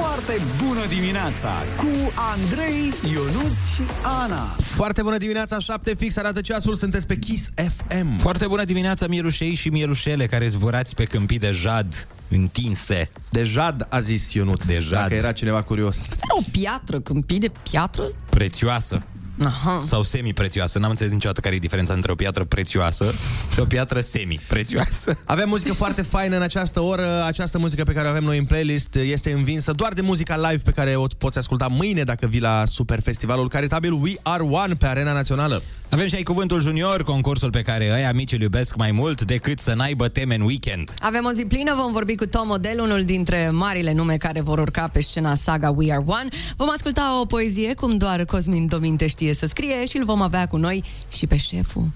Foarte bună dimineața cu Andrei, Ionus și Ana. Foarte bună dimineața, 7 fix arată ceasul, sunteți pe Kiss FM. Foarte bună dimineața, mielușei și mielușele care zburați pe câmpii de jad întinse. De jad, a zis Ionut, De jad. dacă era cineva curios. Asta era o piatră, câmpii de piatră? Prețioasă. Aha. Sau semi-prețioasă. N-am înțeles niciodată care e diferența între o piatră prețioasă și o piatră semi-prețioasă. Avem muzică foarte faină în această oră. Această muzică pe care o avem noi în playlist este învinsă doar de muzica live pe care o poți asculta mâine dacă vii la Super Festivalul caritabil We Are One pe Arena Națională. Avem și ai cuvântul junior, concursul pe care ăia mici îl iubesc mai mult decât să n-aibă teme în weekend. Avem o zi plină, vom vorbi cu Tom Odell, unul dintre marile nume care vor urca pe scena saga We Are One. Vom asculta o poezie cum doar Cosmin Dominte știe să scrie și îl vom avea cu noi și pe șeful.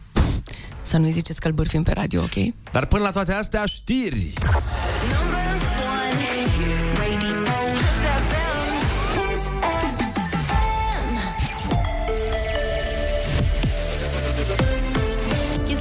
Să nu-i ziceți că îl bârfim pe radio, ok? Dar până la toate astea, știri!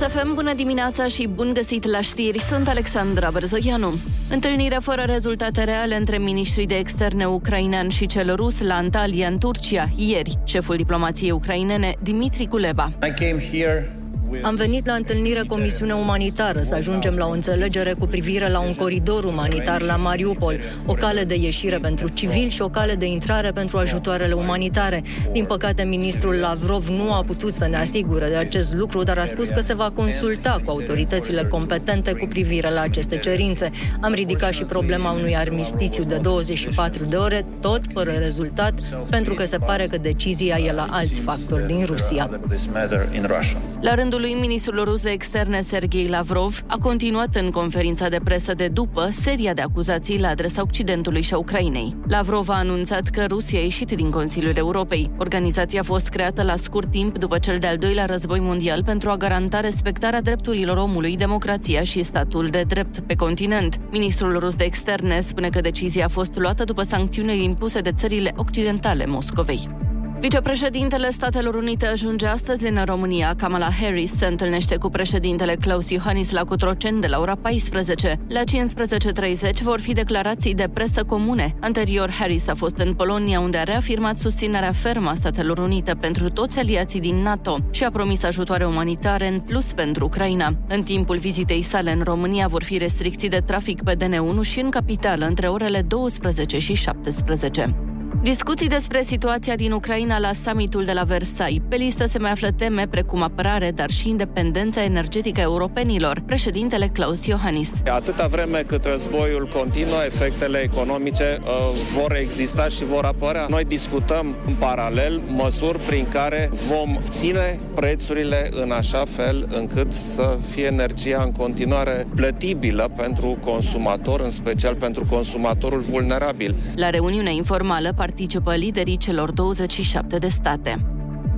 FM, bună dimineața și bun găsit la știri. Sunt Alexandra Berzoianu. Întâlnire fără rezultate reale între ministrii de externe ucrainean și cel rus la Antalya, în Turcia, ieri. Șeful diplomației ucrainene, Dimitri Kuleba. I came here Am venit la întâlnirea cu misiune umanitară să ajungem la o înțelegere cu privire la un coridor umanitar la Mariupol, o cale de ieșire pentru civili și o cale de intrare pentru ajutoarele umanitare. Din păcate, ministrul Lavrov nu a putut să ne asigure de acest lucru, dar a spus că se va consulta cu autoritățile competente cu privire la aceste cerințe. Am ridicat și problema unui armistițiu de 24 de ore, tot fără rezultat, pentru că se pare că decizia e la alți factori din Rusia. La rândul lui, ministrul rus de externe Sergei Lavrov a continuat în conferința de presă de după seria de acuzații la adresa Occidentului și a Ucrainei. Lavrov a anunțat că Rusia a ieșit din Consiliul Europei. Organizația a fost creată la scurt timp după cel de-al doilea război mondial pentru a garanta respectarea drepturilor omului, democrația și statul de drept pe continent. Ministrul rus de externe spune că decizia a fost luată după sancțiunile impuse de țările occidentale Moscovei. Vicepreședintele Statelor Unite ajunge astăzi în România. Kamala Harris se întâlnește cu președintele Klaus Iohannis la Cotroceni de la ora 14. La 15.30 vor fi declarații de presă comune. Anterior, Harris a fost în Polonia, unde a reafirmat susținerea fermă a Statelor Unite pentru toți aliații din NATO și a promis ajutoare umanitare în plus pentru Ucraina. În timpul vizitei sale în România vor fi restricții de trafic pe DN1 și în capitală între orele 12 și 17. Discuții despre situația din Ucraina la summitul de la Versailles. Pe listă se mai află teme precum apărare, dar și independența energetică a europenilor, președintele Klaus Iohannis. Atâta vreme cât războiul continuă, efectele economice uh, vor exista și vor apărea. Noi discutăm în paralel măsuri prin care vom ține prețurile în așa fel încât să fie energia în continuare plătibilă pentru consumator, în special pentru consumatorul vulnerabil. La reuniunea informală participă liderii celor 27 de state.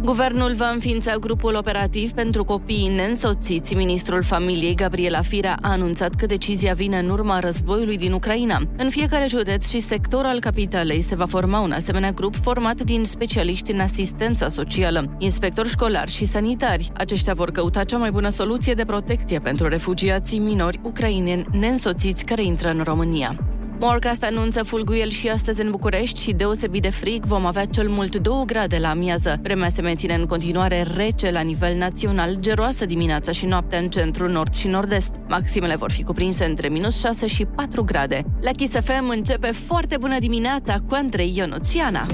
Guvernul va înființa grupul operativ pentru copiii neînsoțiți. Ministrul familiei, Gabriela Firea, a anunțat că decizia vine în urma războiului din Ucraina. În fiecare județ și sector al capitalei se va forma un asemenea grup format din specialiști în asistența socială, inspectori școlari și sanitari. Aceștia vor căuta cea mai bună soluție de protecție pentru refugiații minori ucraineni neînsoțiți care intră în România. Morcast anunță fulguiel și astăzi în București și deosebit de frig vom avea cel mult 2 grade la amiază. Vremea se menține în continuare rece la nivel național, geroasă dimineața și noaptea în centru, nord și nord-est. Maximele vor fi cuprinse între minus 6 și 4 grade. La Kiss FM începe foarte bună dimineața cu Andrei Ionuțiana.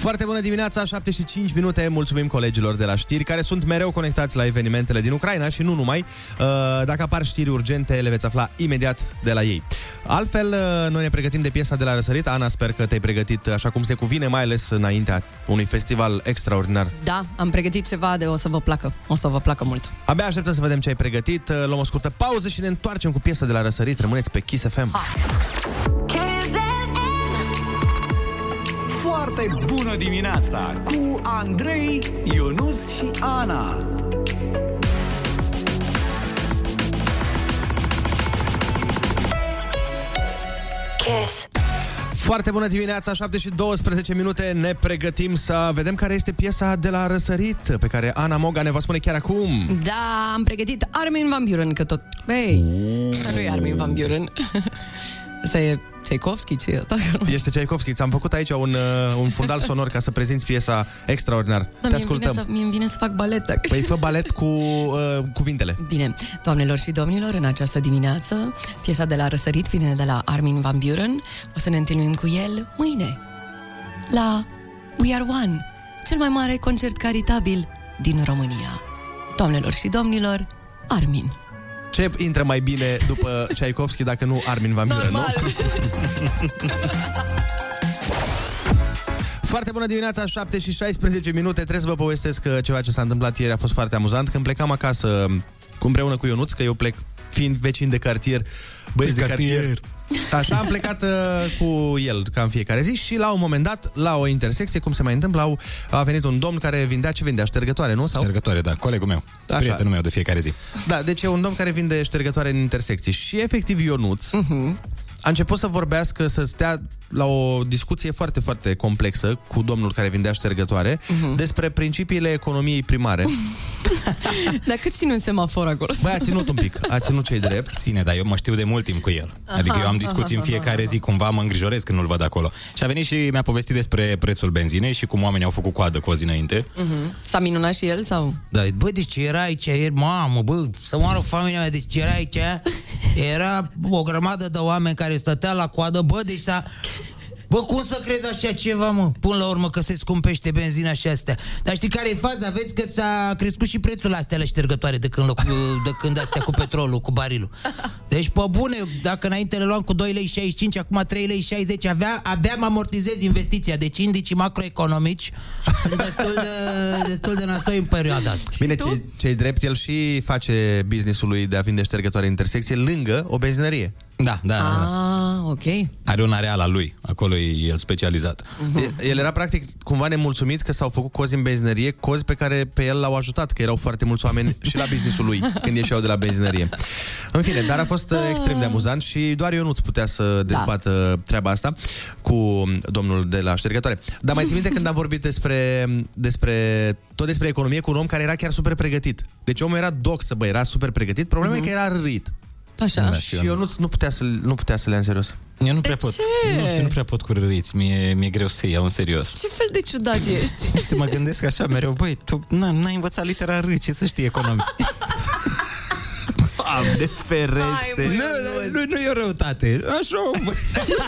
Foarte bună dimineața, 7 și 5 minute. Mulțumim colegilor de la știri care sunt mereu conectați la evenimentele din Ucraina și nu numai. Uh, Dacă apar știri urgente, le veți afla imediat de la ei. Altfel, uh, noi ne pregătim de piesa de la răsărit. Ana, sper că te-ai pregătit așa cum se cuvine, mai ales înaintea unui festival extraordinar. Da, am pregătit ceva de o să vă placă. O să vă placă mult. Abia așteptăm să vedem ce ai pregătit. Uh, Luăm o scurtă pauză și ne întoarcem cu piesa de la răsărit. Rămâneți pe Kiss FM. Ha. Foarte bună dimineața cu Andrei, Ionus și Ana. Kiss. Foarte bună dimineața, 7 și 12 minute, ne pregătim să vedem care este piesa de la răsărit, pe care Ana Moga ne va spune chiar acum. Da, am pregătit Armin Van Buren, că tot... Băi, asta nu e Armin Van Buren. Asta e Tchaikovsky, ce e asta? Este Tchaikovsky, ți-am făcut aici un, uh, un fundal sonor ca să prezinți piesa extraordinar. Da, Te mie îmi vine ascultăm. să, mie îmi vine să fac balet. Dacă... Păi fă balet cu uh, cuvintele. Bine, doamnelor și domnilor, în această dimineață, piesa de la Răsărit vine de la Armin Van Buren. O să ne întâlnim cu el mâine, la We Are One, cel mai mare concert caritabil din România. Doamnelor și domnilor, Armin. Ce intră mai bine după Tchaikovsky dacă nu Armin Van Buren, Normal. nu? Foarte bună dimineața, 7 și 16 minute. Trebuie să vă povestesc că ceva ce s-a întâmplat ieri a fost foarte amuzant. Când plecam acasă cu împreună cu Ionuț, că eu plec fiind vecin de cartier, băieți de, De cartier. cartier. Așa am plecat uh, cu el ca în fiecare zi și la un moment dat, la o intersecție, cum se mai întâmplă, au, a venit un domn care vindea ce vindea, ștergătoare, nu? Sau? Ștergătoare, da, colegul meu, Așa. prietenul meu de fiecare zi. Da, deci e un domn care vinde ștergătoare în intersecții și efectiv Ionuț uh-huh. a început să vorbească, să stea la o discuție foarte, foarte complexă cu domnul care vindea ștergătoare uh-huh. despre principiile economiei primare. Dar cât ține un semafor acolo? Băi, a ținut un pic, a ținut cei drept. Ține, dar eu mă știu de mult timp cu el. Adică eu am discuții în fiecare zi, cumva mă îngrijorez când nu-l văd acolo. Și a venit și mi-a povestit despre prețul benzinei și cum oamenii au făcut coadă cu o zi înainte. S-a minunat și el sau? Da, bă, deci era aici ieri, mamă, bă, să moară familia mea, deci era aici, era o grămadă de oameni care stătea la coadă, bă, deci s-a... Bă, cum să crezi așa ceva, mă? Până la urmă că se scumpește benzina și astea. Dar știi care e faza? Vezi că s-a crescut și prețul la astea la ștergătoare de când, locu, de când astea cu petrolul, cu barilul. Deci, pe bune, dacă înainte le luam cu 2 lei 65, acum 3 lei 60, avea, abia mă amortizez investiția. Deci indicii macroeconomici sunt destul de, destul de nasoi în perioada asta. Bine, cei, cei drept, el și face businessul lui de a vinde ștergătoare în intersecție lângă o benzinărie. Da, da, da. Ah, ok. Are un areal al lui, acolo e el specializat. E- El era practic cumva nemulțumit că s-au făcut cozi în benzinărie, cozi pe care pe el l-au ajutat, că erau foarte mulți oameni și la businessul lui când ieșeau de la benzinărie. În fine, dar a fost uh, extrem de amuzant și doar eu nu-ți putea să dezbată treaba asta cu domnul de la ștergătoare. Dar mai țin minte când am vorbit despre, despre tot despre economie cu un om care era chiar super pregătit. Deci omul era doxă, bă, era super pregătit. Problema e că era râit. Așa. Da, și eu nu, nu, putea să, nu putea să le ia în serios. Eu nu prea pot. ce? Nu, eu nu prea pot cu râriți, mi-e, mi-e greu să iau în serios. Ce fel de ciudat ești? Și mă gândesc așa mereu, băi, tu na, n-ai învățat litera R, ce să știi economie. Doamne ferește! Hai, măi, nu, nu, nu e o răutate. Așa, bă.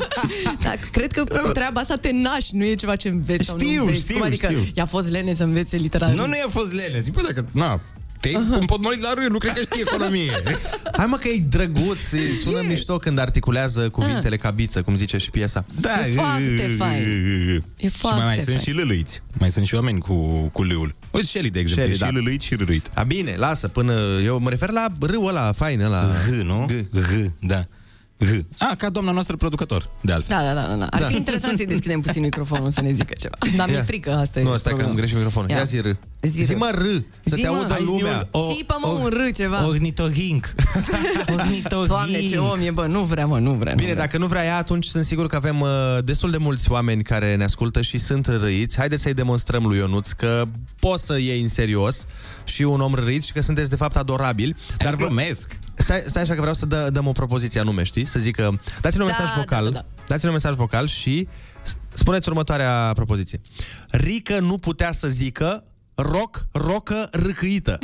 Da, cred că cu treaba asta te naști, nu e ceva ce înveți sau nu Știu, înveți. știu, Cum adică știu. i-a fost lene să învețe literatură. nu, nu i-a fost lene. Zic, bă, dacă, na, te împotmolit la R, nu cred că știi economie. Hai mă că e drăguț, e- sună mișto când articulează cuvintele ca biță, cum zice și piesa. Da. E foarte fain. E Și mai, mai foarte sunt fain. și lâlâiți. Mai sunt și oameni cu, cu lâul. Uite, Shelly, de exemplu, Shelly, e și da. lâlâit și râit. A, bine, lasă, până... Eu mă refer la râul ăla fain, ăla... G, nu? G. G, da. G. A, ca doamna noastră producător, de altfel. Da, da, da, da. Ar fi interesant să-i deschidem puțin microfonul să ne zică ceva. Dar mi-e Ia. frică, asta e Nu, stai că problema. îmi greșit microfonul. Ia, Ia. zi râ. Zi Zi râ. mă râ, să Zi, te mă. audă Hai, lumea. Țipă, mă, un râ ceva. Ornitohink. Ornitohink. Doamne, ce om e, bă, nu vrea, mă, nu vrea. nu Bine, vrea. dacă nu vrea ea, atunci sunt sigur că avem uh, destul de mulți oameni care ne ascultă și sunt răiți. Haideți să-i demonstrăm lui Ionuț că poți să iei în serios și un om răit și că sunteți de fapt adorabili. Dar Dar vă... glumesc. Stai, stai așa că vreau să dă, dăm o propoziție anume, știți? Să zic că dați-ne un Da, mesaj da, vocal, da, da. dați-ne un mesaj vocal și spuneți următoarea propoziție. Rică nu putea să zică roc, rocă, râcâită.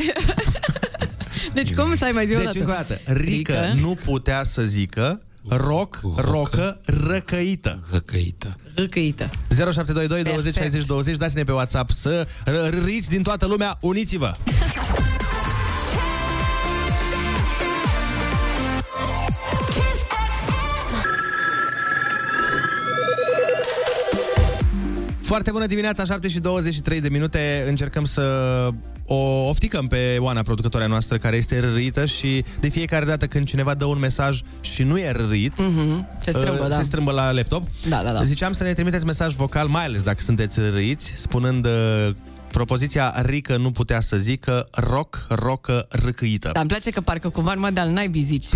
Deci cum să ai mai zi o Deci dată? încă o dată, Rică nu putea să zică roc, rocă, răcăită. Răcăită. Râcăită. 0722 20 Perfect. 60 20 Dați-ne pe WhatsApp să r- râiți din toată lumea Uniți-vă! Foarte bună dimineața, 7 și 23 de minute Încercăm să o ofticăm pe Oana, producătoarea noastră Care este râită și de fiecare dată când cineva dă un mesaj și nu e râit Mhm, Se strâmbă, uh, da. Se strâmbă la laptop Da, da, da. Ziceam să ne trimiteți mesaj vocal, mai ales dacă sunteți răiți, spunând uh, Propoziția Rică nu putea să zică rock, rocă, râcâită. Dar îmi place că parcă cumva numai de-al naibii zici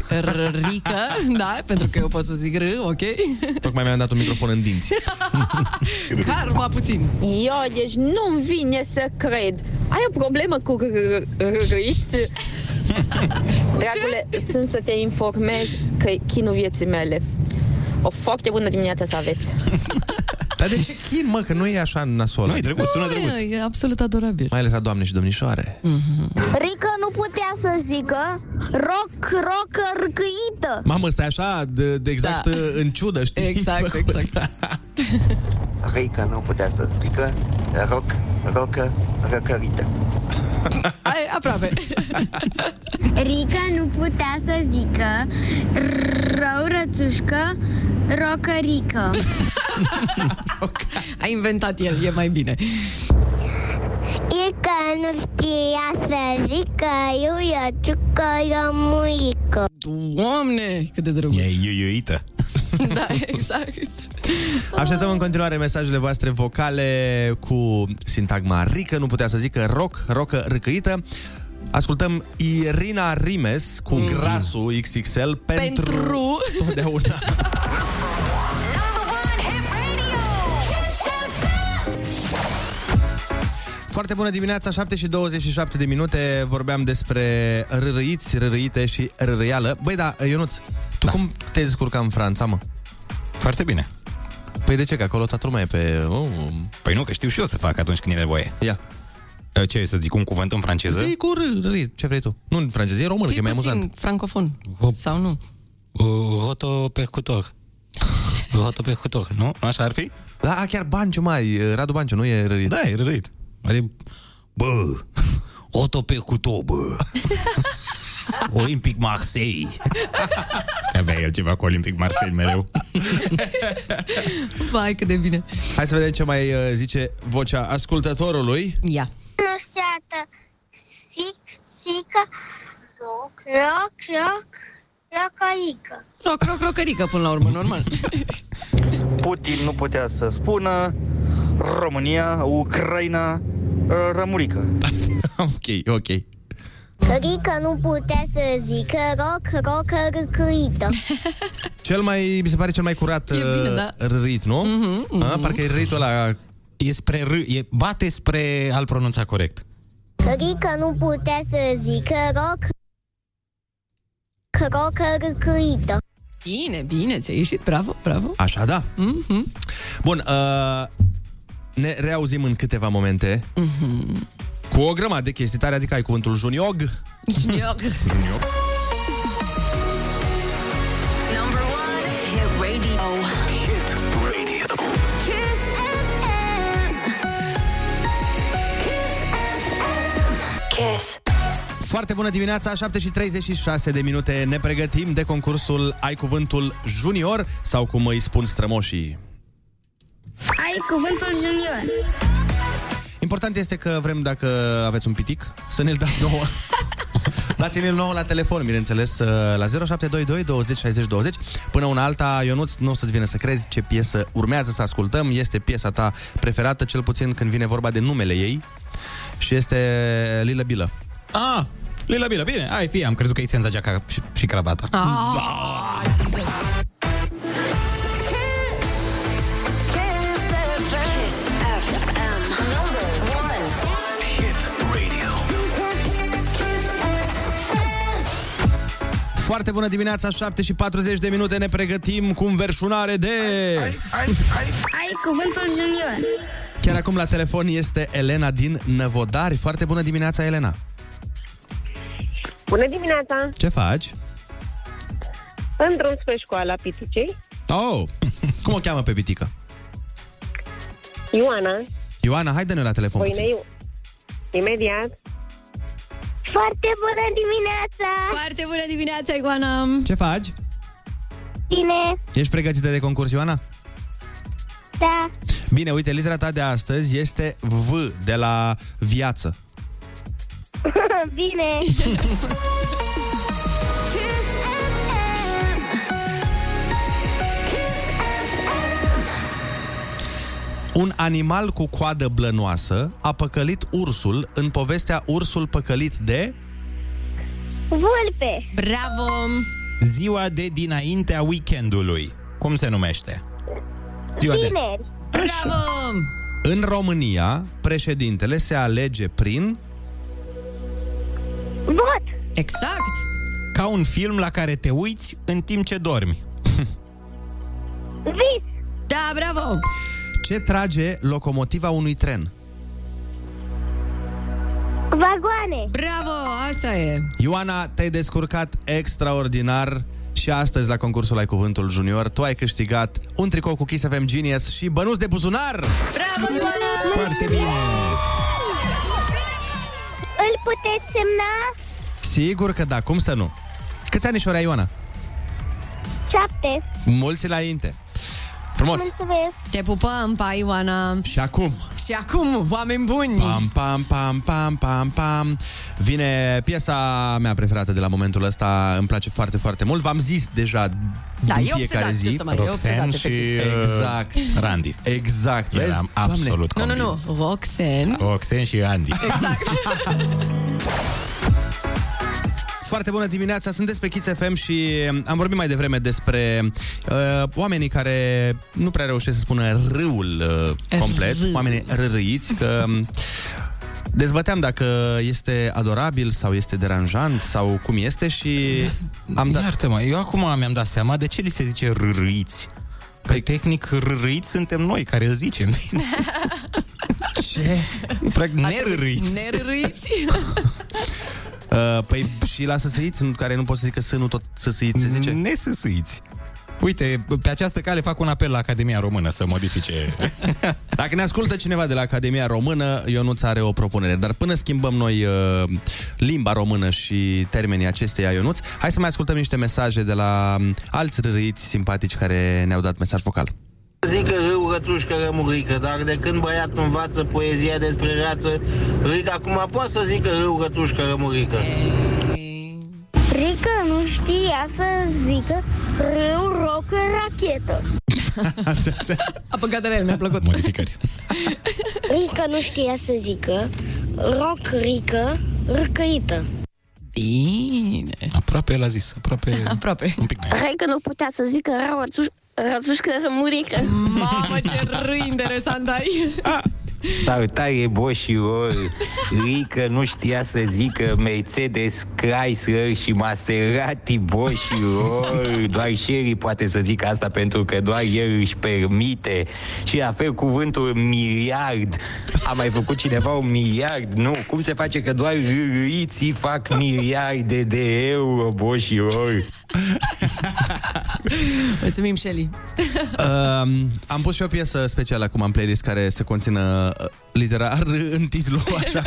rică, da, pentru că eu pot să zic r, ok? Tocmai mi-am dat un microfon în dinți. Karma puțin. Eu, deci nu-mi vine să cred. Ai o problemă cu râiți? Dragule, țin să te informez că e chinul vieții mele. O foarte bună dimineață să aveți. Dar de ce chin, mă, că nu e așa nasol? Nu, e drăguț, sună Nu, drăguț. e, e absolut adorabil. Mai ales la doamne și domnișoare. Rică nu putea să zică rock, rocă, râcâită. Mamă, stai așa, de, de exact Da. da. în ciudă, știi? Exact, exact. Rica nu putea să zică rock, rocă, răcărită. Ai, aproape. Rică nu putea să zică rău, rățușcă, rocărică. A inventat el, e mai bine. E că nu știa să zică eu, eu, ciucă, eu, muică. Doamne, cât de drăguț. E iuiuită. Da, exact. Așteptăm în continuare mesajele voastre vocale cu sintagma rică, nu putea să zică rock, rocă, râcăită. Ascultăm Irina Rimes cu mm. grasul XXL pentru, Pentru- totdeauna. Foarte bună dimineața, 7 și 27 de minute Vorbeam despre rârâiți, rârâite și rârâială Băi, da, Ionuț, tu da. cum te-ai descurcat în Franța, mă? Foarte bine. Păi de ce? Că acolo toată lumea e pe... Oh. Păi nu, că știu și eu să fac atunci când e nevoie. Ia. Ce, să zic un cuvânt în franceză? Zi cu r, r, ce vrei tu. Nu în franceză, e român, că e E mai puțin amuzant. francofon. Sau nu? Uh, rotopercutor. Rotopercutor, nu? Așa ar fi? Da, chiar Banciu, mai, Radu Banciu, nu e rârit. Da, e râit. Are... Bă, rotopercutor, bă. Olympic Marseille. Avea el ceva cu Olympic Marseille mereu. Vai, cât de bine. Hai să vedem ce mai uh, zice vocea ascultătorului. Ia. Nu seată, sic, sică, roc, roc, roc, rocăică. Roc, roc, rocărică până la urmă, normal. Putin nu putea să spună România, Ucraina, rămurică. ok, ok. Rică nu putea să zică roc, rocă, râcâită. Cel mai, mi se pare cel mai curat E bine, uh, da. râit, nu? Mhm, mhm. A, parcă e râitul ăla... E spre r, e, bate spre al pronunța corect. Rică nu putea să zică roc, rocă, râcâită. Bine, bine, ți-a ieșit, bravo, bravo. Așa, da. Mhm. Bun, uh, ne reauzim în câteva momente Mhm. Cu o grămadă de chestii tare, adică ai cuvântul juniog. Junior. Juniog. Number one, hit radio. Hit radio. Kiss FM. Kiss FM. Kiss. Foarte bună dimineața, 7 și 36 de minute. Ne pregătim de concursul Ai Cuvântul Junior sau cum îi spun strămoșii. Ai cuvântul junior. Important este că vrem, dacă aveți un pitic, să ne-l dați nouă. Dați-ne-l nouă la telefon, bineînțeles, uh, la 0722 20 60 20. Până una alta, Ionuț, nu o să-ți vină să crezi ce piesă urmează să ascultăm. Este piesa ta preferată, cel puțin când vine vorba de numele ei. Și este Lila Bilă. Ah, Lila Bila, bine, hai, fie, am crezut că e senza geaca și, și cravata. Ah, Foarte bună dimineața, 7 și 40 de minute, ne pregătim cu înverșunare de... Ai cuvântul junior. Chiar acum la telefon este Elena din Năvodari. Foarte bună dimineața, Elena. Bună dimineața! Ce faci? În drum spre școala Piticei, Oh, cum o cheamă pe pitică? Ioana, Ioana, hai dă-ne la telefon Voine puțin. Iu. Imediat. Foarte bună dimineața! Foarte bună dimineața, Ioana! Ce faci? Bine, Ești pregătită de concurs, Ioana? da. Bine, uite, litera ta de astăzi este V, de la viață. Bine. Un animal cu coadă blănoasă a păcălit ursul în povestea Ursul păcălit de... Vulpe. Bravo! Ziua de dinaintea weekendului. Cum se numește? Ziua de... Tineri. Bravo! În România, președintele se alege prin... Vot. Exact! Ca un film la care te uiți în timp ce dormi. Vis. Da, bravo! Ce trage locomotiva unui tren? Vagoane. Bravo! Asta e! Ioana, te-ai descurcat extraordinar și astăzi la concursul Ai Cuvântul Junior tu ai câștigat un tricou cu Kiss FM Genius și bănuți de buzunar! Bravo, Ioana! Foarte bine! Îl puteți semna? Sigur că da, cum să nu? Câți anișori ai, Ioana? Șapte. Mulți înainte. Frumos! Mulțumesc. Te pupăm, pa, Ioana! Și acum, Și acum, oameni buni! pam, pam, pam, pam, pam, pam, vine piesa mea preferată de la momentul ăsta. Îmi place foarte, foarte mult. V-am zis deja Da, din e fiecare obsedat, ce zi. să mai- e obsedat, Roxanne și efectiv. Exact. uh, Randy. Exact. Vezi? Eram Doamne, absolut Nu, nu, convins. nu, Roxen. Roxanne și Andy. Exact. Foarte bună dimineața, sunteți pe Kiss FM și am vorbit mai devreme despre uh, oamenii care nu prea reușesc să spună râul uh, complet, Râu. oamenii rârâiți, că um, dezbăteam dacă este adorabil sau este deranjant sau cum este și am dat... Iartă-mă, eu acum mi-am dat seama de ce li se zice rârâiți. Că Păi- tehnic rârâiți suntem noi care îl zicem. Ce? Practic nerârâiți. Nerâiți. Uh, păi și la săsăiți, în care nu pot să zic că sânul tot săsăit se zice? Nesăsâiți. Uite, pe această cale fac un apel la Academia Română să modifice. Dacă ne ascultă cineva de la Academia Română, Ionuț are o propunere. Dar până schimbăm noi uh, limba română și termenii acesteia, Ionuț, hai să mai ascultăm niște mesaje de la um, alți râiți simpatici care ne-au dat mesaj vocal. Zică râu rătușcă rămurică, dar de când băiatul învață poezia despre rață, Rica acum poate să zică râu rătușcă rămurică. Rică nu știa să zică râu, rocă, rachetă. A băgat de la el, mi-a plăcut. Modificări. Rică nu știa să zică roc, rică, râcăită. Bine. Aproape l-a zis, aproape... Aproape. Un pic mai. Rică nu putea să zică rătușcă, rămurică. Mamă, ce râi interesant ai. Salutare boșilor Rică nu știa să zică Mercedes Chrysler și Maserati boșilor Doar Sherry poate să zică asta pentru că doar el își permite Și la fel cuvântul miliard A mai făcut cineva un miliard? Nu, cum se face că doar râiții fac miliarde de euro boșilor Mulțumim, Shelly. Uh, am pus și o piesă specială acum în playlist care să conțină uh, litera R în titlu, așa.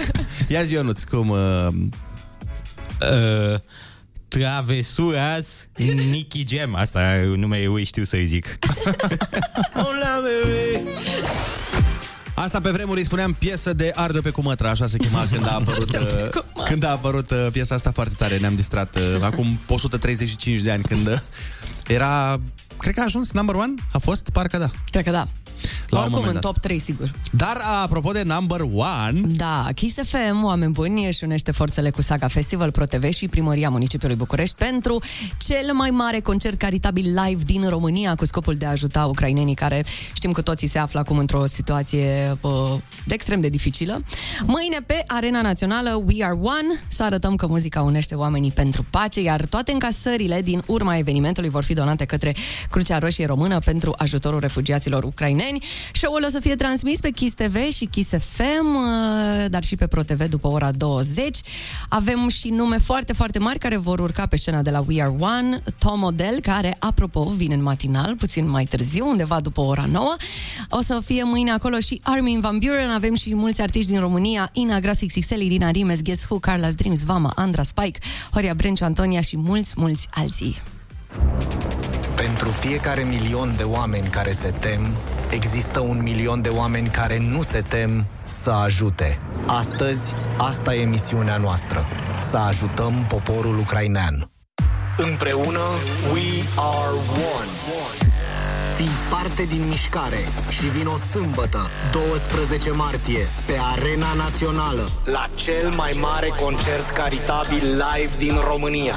Ia zi, Ionuț, cum... Uh, Uh, Travesuras Nicky Jam Asta e un nume eu știu să-i zic Asta pe vremuri îi spuneam piesă de ardă pe cumătra, așa se chema când a apărut, uh, când a apărut uh, piesa asta foarte tare. Ne-am distrat uh, acum 135 de ani când uh, era... Cred că a ajuns number one? A fost? Parcă da. Cred că da. La un Oricum, moment în dat. top 3, sigur. Dar apropo de number one, Da, Kiss FM, oameni buni, își unește forțele cu Saga Festival Pro TV și Primăria Municipiului București pentru cel mai mare concert caritabil live din România cu scopul de a ajuta ucrainenii care știm că toții se află acum într-o situație uh, de extrem de dificilă. Mâine pe Arena Națională We Are One să arătăm că muzica unește oamenii pentru pace, iar toate încasările din urma evenimentului vor fi donate către Crucea Roșie Română pentru ajutorul refugiaților ucraineni. Show-ul o să fie transmis pe Kiss TV și Kiss FM, uh, dar și pe Pro TV după ora 20. Avem și nume foarte, foarte mari care vor urca pe scena de la We Are One. Tom Odell, care, apropo, vine în matinal, puțin mai târziu, undeva după ora 9. O să fie mâine acolo și Armin Van Buren. Avem și mulți artiști din România, Ina Grass XXL, Irina Rimes, Guess Who, Carla's Dreams, Vama, Andra Spike, Horia Brenciu, Antonia și mulți, mulți alții. Pentru fiecare milion de oameni care se tem, există un milion de oameni care nu se tem să ajute. Astăzi, asta e misiunea noastră. Să ajutăm poporul ucrainean. Împreună, we are one. Fii parte din mișcare și vin o sâmbătă, 12 martie, pe Arena Națională, la cel mai mare concert caritabil live din România.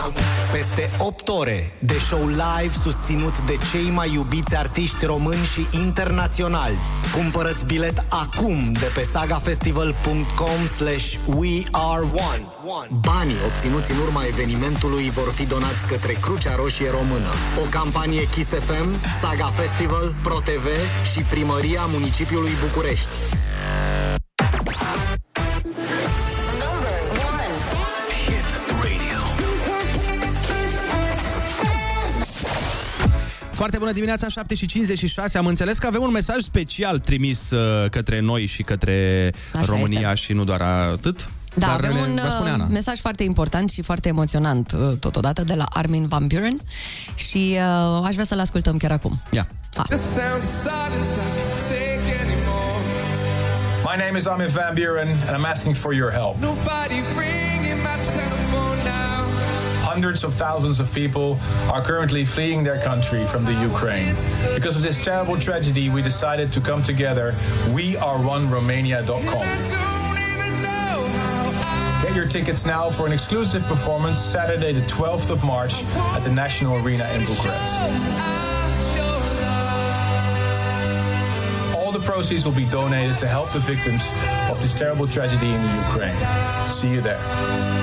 Peste 8 ore de show live susținut de cei mai iubiți artiști români și internaționali. Cumpărăți bilet acum de pe sagafestival.com slash we are one. Banii obținuți în urma evenimentului vor fi donați către Crucea Roșie Română. O campanie Kiss FM, Saga Festival, ProTV și Primăria Municipiului București. Foarte bună dimineața, 7 și 56. Am înțeles că avem un mesaj special trimis uh, către noi și către Așa România și nu doar atât. Da, Dar avem le- un vă spune uh, Ana. mesaj foarte important și foarte emoționant uh, totodată de la Armin Van Buren și uh, aș vrea să-l ascultăm chiar acum. Ia. The sound of silence I can't take anymore. My name is Armin Van Buren, and I'm asking for your help. Nobody ringing my telephone now. Hundreds of thousands of people are currently fleeing their country from the Ukraine. Because of this terrible tragedy, we decided to come together. WeAreOneRomania.com. Get your tickets now for an exclusive performance Saturday, the 12th of March, at the National Arena in Bucharest. All the proceeds will be donated to help the victims of this terrible tragedy in the Ukraine. See you there.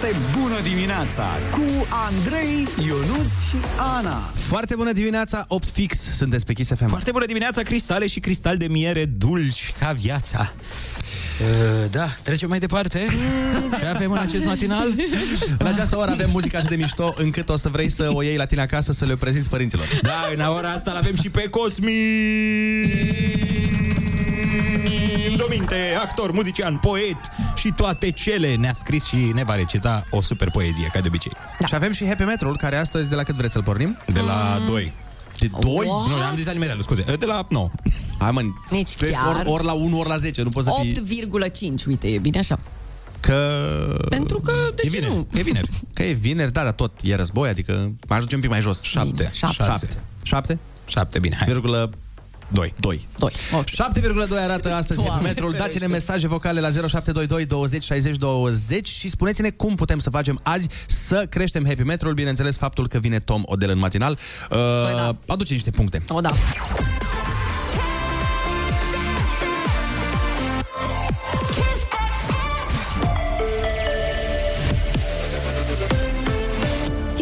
Foarte bună dimineața cu Andrei, Ionus și Ana. Foarte bună dimineața, 8 fix, sunteți pe Kiss FM. Foarte bună dimineața, cristale și cristal de miere dulci ca viața. Uh, da, trecem mai departe. Ce avem în acest matinal? În această oră avem muzica atât de mișto încât o să vrei să o iei la tine acasă să le prezinți părinților. Da, în ora asta l-avem și pe Cosmin Dominte, actor, muzician, poet și toate cele ne-a scris și ne va recita o super poezie, ca de obicei. Da. Și avem și Happy Metrol, care astăzi de la cât vreți să-l pornim? De la 2. De 2? Nu, am zis alimerele, scuze. De la 9. Hai mă, Nici tu ești chiar. ori, ori la 1, ori la 10, nu poți să fii... 8,5, uite, e bine așa. Că... Pentru că, de e ce vineri. nu? E vineri. Că e vineri, da, dar tot e război, adică mai ajunge un pic mai jos. 7. șapte. 7. 7? 7, bine, hai. Virgulă 2. 2. 2. Okay. 7,2 arată astăzi Doamne, metrul. ferește. Dați-ne mesaje vocale la 0722 20 60 20 și spuneți-ne cum putem să facem azi să creștem happy metrul. Bineînțeles, faptul că vine Tom Odel în matinal uh, da. aduce niște puncte. O, da.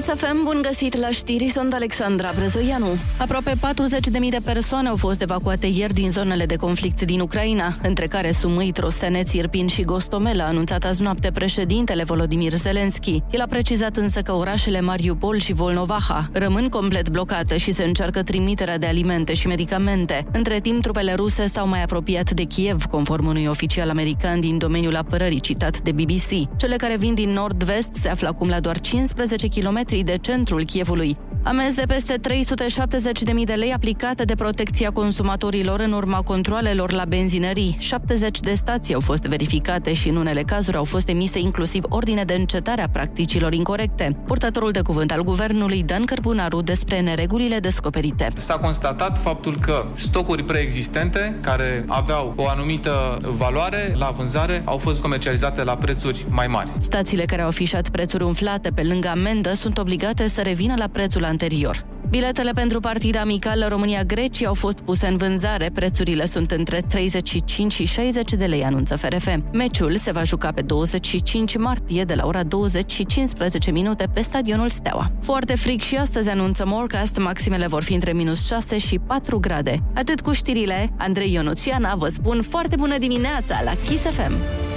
Isafem, bun găsit la știri, sunt Alexandra Brezoianu. Aproape 40.000 de persoane au fost evacuate ieri din zonele de conflict din Ucraina, între care Sumâi, Trosteneț, Irpin și Gostomel, a anunțat azi noapte președintele Volodimir Zelenski. El a precizat însă că orașele Mariupol și Volnovaha rămân complet blocate și se încearcă trimiterea de alimente și medicamente. Între timp, trupele ruse s-au mai apropiat de Kiev, conform unui oficial american din domeniul apărării citat de BBC. Cele care vin din nord-vest se află acum la doar 15 km de centrul Kievului. Amenzi de peste 370.000 de lei aplicate de protecția consumatorilor în urma controalelor la benzinării. 70 de stații au fost verificate și în unele cazuri au fost emise inclusiv ordine de încetare a practicilor incorrecte. Purtătorul de cuvânt al guvernului Dan Cărbunaru despre neregulile descoperite. S-a constatat faptul că stocuri preexistente care aveau o anumită valoare la vânzare au fost comercializate la prețuri mai mari. Stațiile care au afișat prețuri umflate pe lângă amendă sunt obligate să revină la prețul anterior. Biletele pentru partida amicală România-Grecia au fost puse în vânzare. Prețurile sunt între 35 și 60 de lei, anunță FRF. Meciul se va juca pe 25 martie de la ora 20 și 15 minute pe stadionul Steaua. Foarte frig și astăzi anunță Morecast, maximele vor fi între minus 6 și 4 grade. Atât cu știrile, Andrei Ionuț și Ana vă spun foarte bună dimineața la Kiss FM!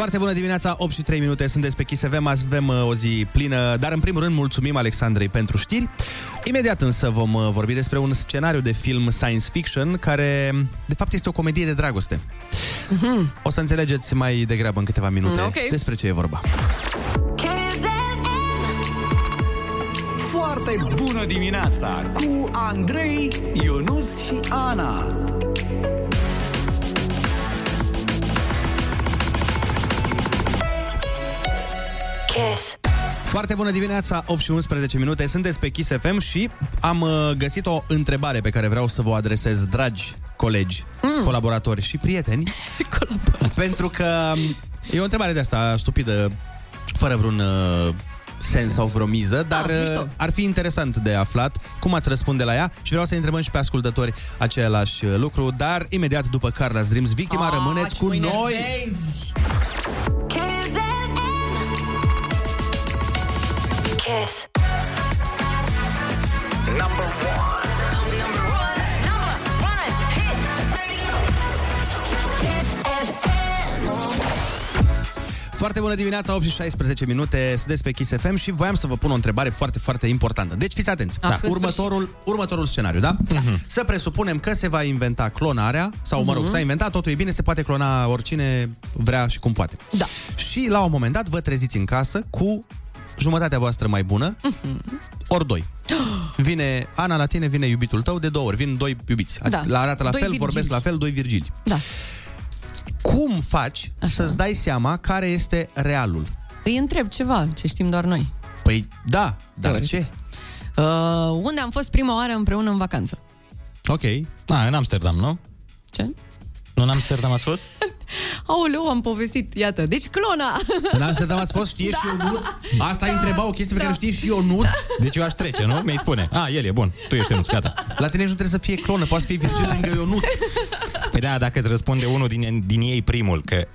Foarte bună dimineața, 8 și 3 minute, sunteți pe Kiss FM, azi avem uh, o zi plină, dar în primul rând mulțumim Alexandrei pentru știri. Imediat însă vom uh, vorbi despre un scenariu de film science fiction care, de fapt, este o comedie de dragoste. Mhm. O să înțelegeți mai degrabă în câteva minute Ok. despre ce e vorba. Foarte bună dimineața cu Andrei, Ionus și Ana. Kiss. Foarte bună dimineața, 8 și 11 minute, sunteți pe Kiss FM și am uh, găsit o întrebare pe care vreau să vă adresez, dragi colegi, mm. colaboratori și prieteni. pentru că um, e o întrebare de asta stupidă, fără vreun uh, sens sau vreo miză, dar Ah, mișto. uh, ar fi interesant de aflat cum ați răspunde la ea și vreau să întrebăm și pe ascultători același uh, lucru, dar imediat după Carla's Dreams, victima Ah, rămâneți ce cu mă noi. enervezi. Kiss. Number one. Foarte bună dimineața, 8 și 16 minute, sunteți pe Kiss FM și voiam să vă pun o întrebare foarte, foarte importantă. Deci fiți atenți. Ah, în Următorul, următorul scenariu, da? Uh-huh. Să presupunem că se va inventa clonarea, sau mă rog, Mhm. s-a inventat, totul e bine, se poate clona oricine vrea și cum poate. Da. Și la un moment dat vă treziți în casă cu jumătatea voastră mai bună, Mhm. ori doi. Vine Ana la tine, vine iubitul tău de două ori, vin doi iubiți. Da. La arată la Doi fel, Virgili. vorbesc la fel, doi Virgili. Da. Cum faci Așa. să-ți dai seama care este realul? Îi întreb ceva, ce știm doar noi. Păi da, dar Teoretic. ce? Uh, unde am fost prima oară împreună în vacanță? Ok. Da, în Amsterdam, nu? Ce? Nu în Amsterdam ați fost? Aoleu, am povestit, iată. Deci clona! În Amsterdam ați fost, știe da. și Ionuț? Asta da. întreba o chestie pe care știe și Ionuț? Deci eu aș trece, nu? Mi-i spune. A, el e bun. Tu ești Ionuț, gata. La tine nici nu trebuie să fie clonă, poate să fie Virgil lângă Ionuț. Păi da, dacă îți răspunde unul din, din ei primul, că e-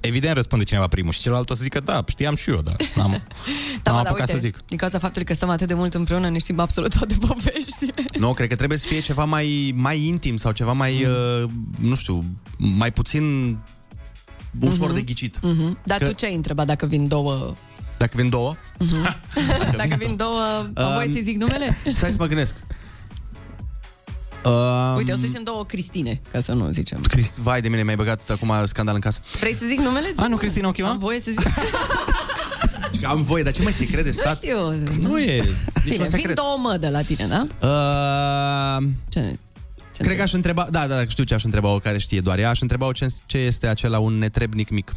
evident răspunde cineva primul și celălalt o să zică, da, știam și eu, dar n-am, Da, n-am mă, dar apucat uite, să zic. din cauza faptului că stăm atât de mult împreună, ne știm absolut toate poveștile. Nu, cred că trebuie să fie ceva mai, mai intim sau ceva mai, Mm. uh, nu știu, mai puțin ușor Mhm. de ghicit. Mhm. Dar Că- tu ce ai întrebat dacă vin două? Dacă vin două, Mhm. dacă vin două, am voie Um, să zic numele? stai să mă gândesc. Um, Uite, o să zicem două Cristine, ca să nu zicem. Crist, vai de mine, mi-ai băgat acum scandal în casă. Vrei să zic numele? Zic A, nu, Cristina o chema? Am voie să zic. Am voie, dar ce mai secret de nu stat? știu. Nu e Bine, niciun vin secret. două mădă la tine, da? Uh, Ce? Cred că aș întreba, da, da, știu ce aș întreba o care știe doar ea, aș întreba ce, ce este acela un netrebnic mic.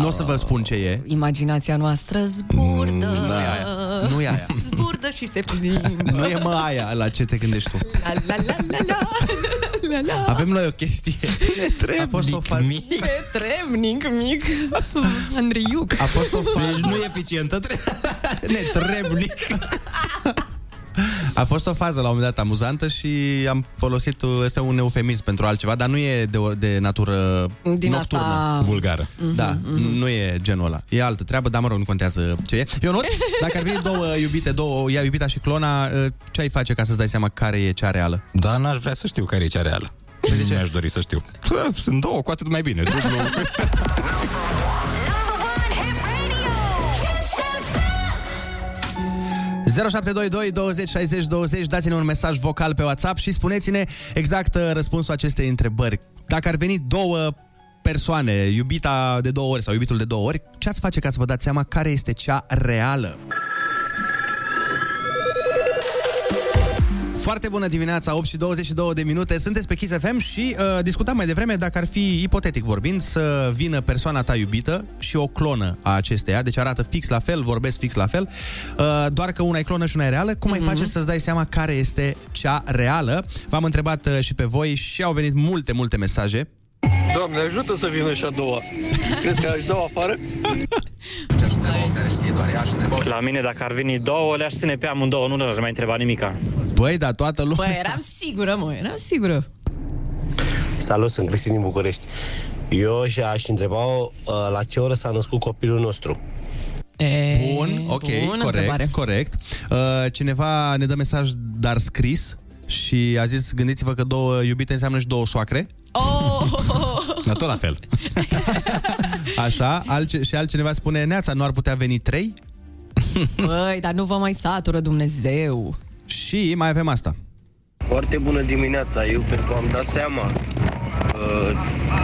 Nu o să vă spun ce e. Imaginația noastră zburdă. Nu e aia. Nu e aia. Zburdă și se plimbă. Nu e mă aia la ce te gândești tu. La, la, la, la, la, la, la. Avem noi o chestie. A fost o fază. Netrebnic mic. Andreiuc. A fost o fază. Deci nu e eficientă. Netrebnic. A fost o fază la un moment dat amuzantă și am folosit este un eufemism pentru altceva, dar nu e de, de natură Din nocturnă. asta- Vulgară. Da, nu e genul ăla. E altă treabă, dar mă rog, nu contează ce e. Ionut, dacă ar veni două iubite, două, ea iubita și clona, ce ai face ca să-ți dai seama care e cea reală? Da, n-aș vrea să știu care e cea reală. De ce? Mi-aș dori să știu. Bă, Sunt două, cu atât mai bine. Dublu. 0722 20 60 20 Dați-ne un mesaj vocal pe WhatsApp și spuneți-ne exact uh, răspunsul acestei întrebări. Dacă ar veni două persoane, iubita de două ori sau iubitul de două ori, ce ați face ca să vă dați seama care este cea reală? Foarte bună dimineața, 8 și 22 de minute. Sunteți pe Kiss FM și uh, discutam mai devreme dacă ar fi, ipotetic vorbind, să vină persoana ta iubită și o clonă a acesteia, deci arată fix la fel, vorbesc fix la fel, uh, doar că una e clonă și una e reală. Cum ai face să-ți dai seama care este cea reală? V-am întrebat uh, și pe voi și au venit multe, multe mesaje. Doamne, ajută să vină și a doua. Crezi că aș dau afară? La mine, dacă ar veni două, le-aș ține pe amândouă, nu le-aș mai întreba nimica. Băi, dar toată lumea... Bă, eram sigură, mă, eram sigură. Salut, sunt Cristi din București. Eu și aș întreba uh, la ce oră s-a născut copilul nostru. E, Bun, ok, bună corect, întrebare. corect. Uh, cineva ne dă mesaj, dar scris, și a zis, gândiți-vă că două iubite înseamnă și două soacre. Oh! Dar tot la fel. Așa, alce- și altcineva spune, Neața, nu ar putea veni trei? Băi, dar nu vă mai satură Dumnezeu. Și mai avem asta. Foarte bună dimineața, eu pentru că am dat seama uh,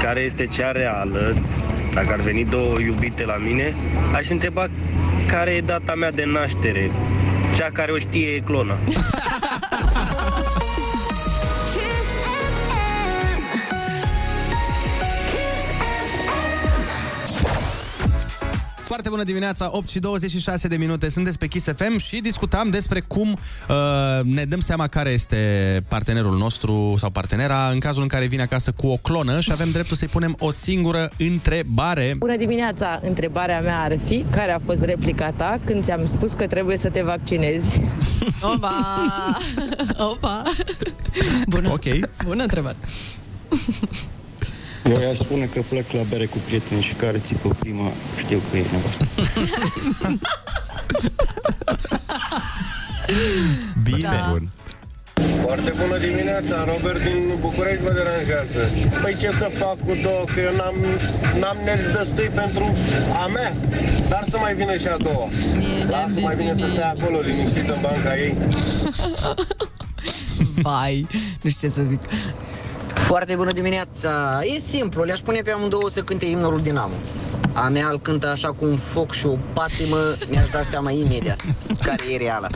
care este cea reală, dacă ar veni două iubite la mine, aș întreba care e data mea de naștere. Cea care o știe e clona. Foarte bună dimineața, 8 și 26 de minute, sunteți pe Kiss FM și discutam despre cum uh, ne dăm seama care este partenerul nostru sau partenera în cazul în care vine acasă cu o clonă și avem dreptul să-i punem o singură întrebare. Bună dimineața! Întrebarea mea ar fi care a fost replica ta când ți-am spus că trebuie să te vaccinezi? Opa! Opa! Bună. Ok. Bună întrebare. Eu i-aș spune că plec la bere cu prieteni și care țipă prima, știu că e nevastă. Bine. Da. Bun. Foarte bună dimineața, Robert din București mă deranjează. Păi ce să fac cu două, că eu n-am, n-am nervi destui pentru a mea, dar să mai vină și a doua. Lasă mai bine să stea acolo liniștit în banca ei. Vai, nu știu ce să zic. Foarte bună dimineața! E simplu, le-aș pune pe amândouă să cânte imnul Dinamo. A mea îl cântă așa cu un foc și o patimă, mi-aș da seama imediat care e reală.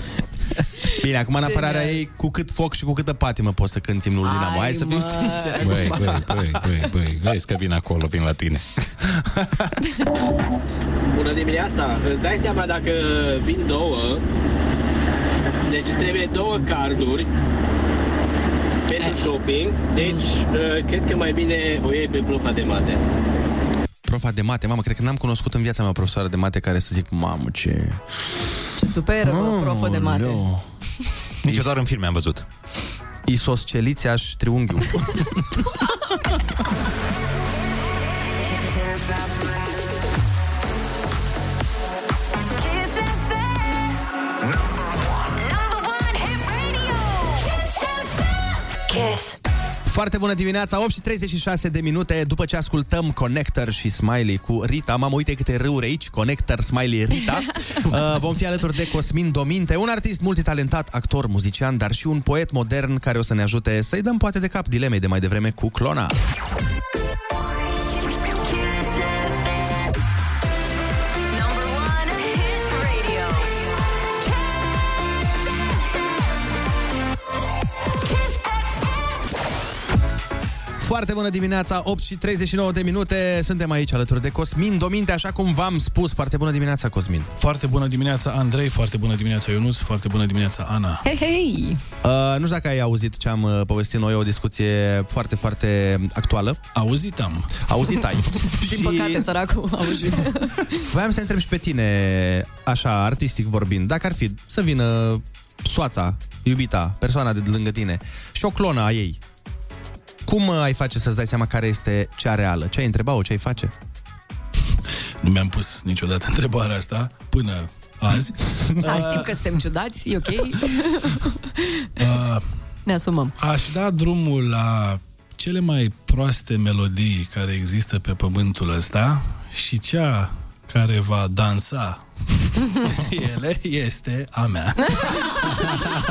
Bine, acum în apărarea ei, cu cât foc și cu câtă patimă poți să cânti imnul Dinamo. Hai să fim sinceri. Băi, băi, băi, băi, băi, vezi că vin acolo, vin la tine. Bună dimineața! Îți dai seama dacă vin două, deci îți trebuie două carduri pentru shopping, deci uh, cred că mai bine o iei pe profa de mate. Profa de mate, mamă, cred că n-am cunoscut în viața mea o profesoară de mate care să zic, mamă, ce... Ce super profă de mate. Nici eu doar în filme am văzut. Isosceliția și triunghiul. Foarte bună dimineața, 8 și 36 de minute după ce ascultăm Connector și Smiley cu Rita. Mamă, uite câte râuri aici, Connector, Smiley, Rita. Uh, vom fi alături de Cosmin Dominte, un artist multitalentat, actor, muzician, dar și un poet modern care o să ne ajute să-i dăm poate de cap dilemei de mai devreme cu clona. Foarte bună dimineața, 8 și 39 de minute. Suntem aici alături de Cosmin Dominte, așa cum v-am spus. Foarte bună dimineața, Cosmin. Foarte bună dimineața, Andrei, foarte bună dimineața, Ionuț, foarte bună dimineața, Ana. Hei, hei! Uh, nu știu dacă ai auzit ce am uh, povestit noi, o discuție foarte, foarte actuală. Auzit am. Auzit ai. Din păcate, săracul, auzit. Voiam să te întreb și pe tine, așa, artistic vorbind, dacă ar fi să vină soața, iubita, persoana de lângă tine și o clonă a ei, cum uh, ai face să-ți dai seama care este cea reală? Ce ai întreba-o? Ce ai face? Nu mi-am pus niciodată întrebarea asta până azi. Da, știm că suntem ciudați, e ok? Uh, Ne asumăm. aș da drumul la cele mai proaste melodii care există pe pământul ăsta și cea care va dansa ele este a mea.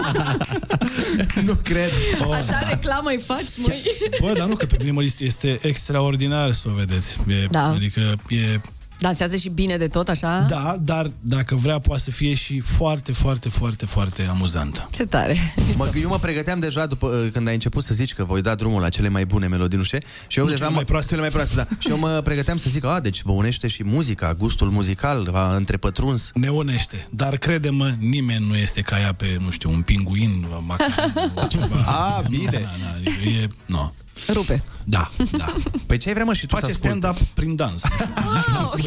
nu cred. Așa reclamă îi faci, măi? Bă, dar nu, că pe mine mă list- este extraordinar să o vedeți. E, Da. Adică e... Dansează și bine de tot, așa? Da, dar dacă vrea poate să fie și foarte, foarte, foarte, foarte amuzantă. Ce tare. Mă, eu mă pregăteam deja după uh, când ai început să zici că voi da drumul la cele mai bune melodii, nu știu, și eu Nu, deja cele mă, mai proaste. cele mai proaste, da. și eu mă pregăteam să zic, a, deci vă unește și muzica, gustul muzical, va întrepătruns. Ne unește. Dar crede-mă, nimeni nu este ca ea pe, nu știu, un pinguin, macaron, ceva. A, bine. Na, na, adică e... No. Rupe. Da, da. Păi ce ai vrea, mă, și tu Face să asculti? stand-up prin dans. Ah, ok.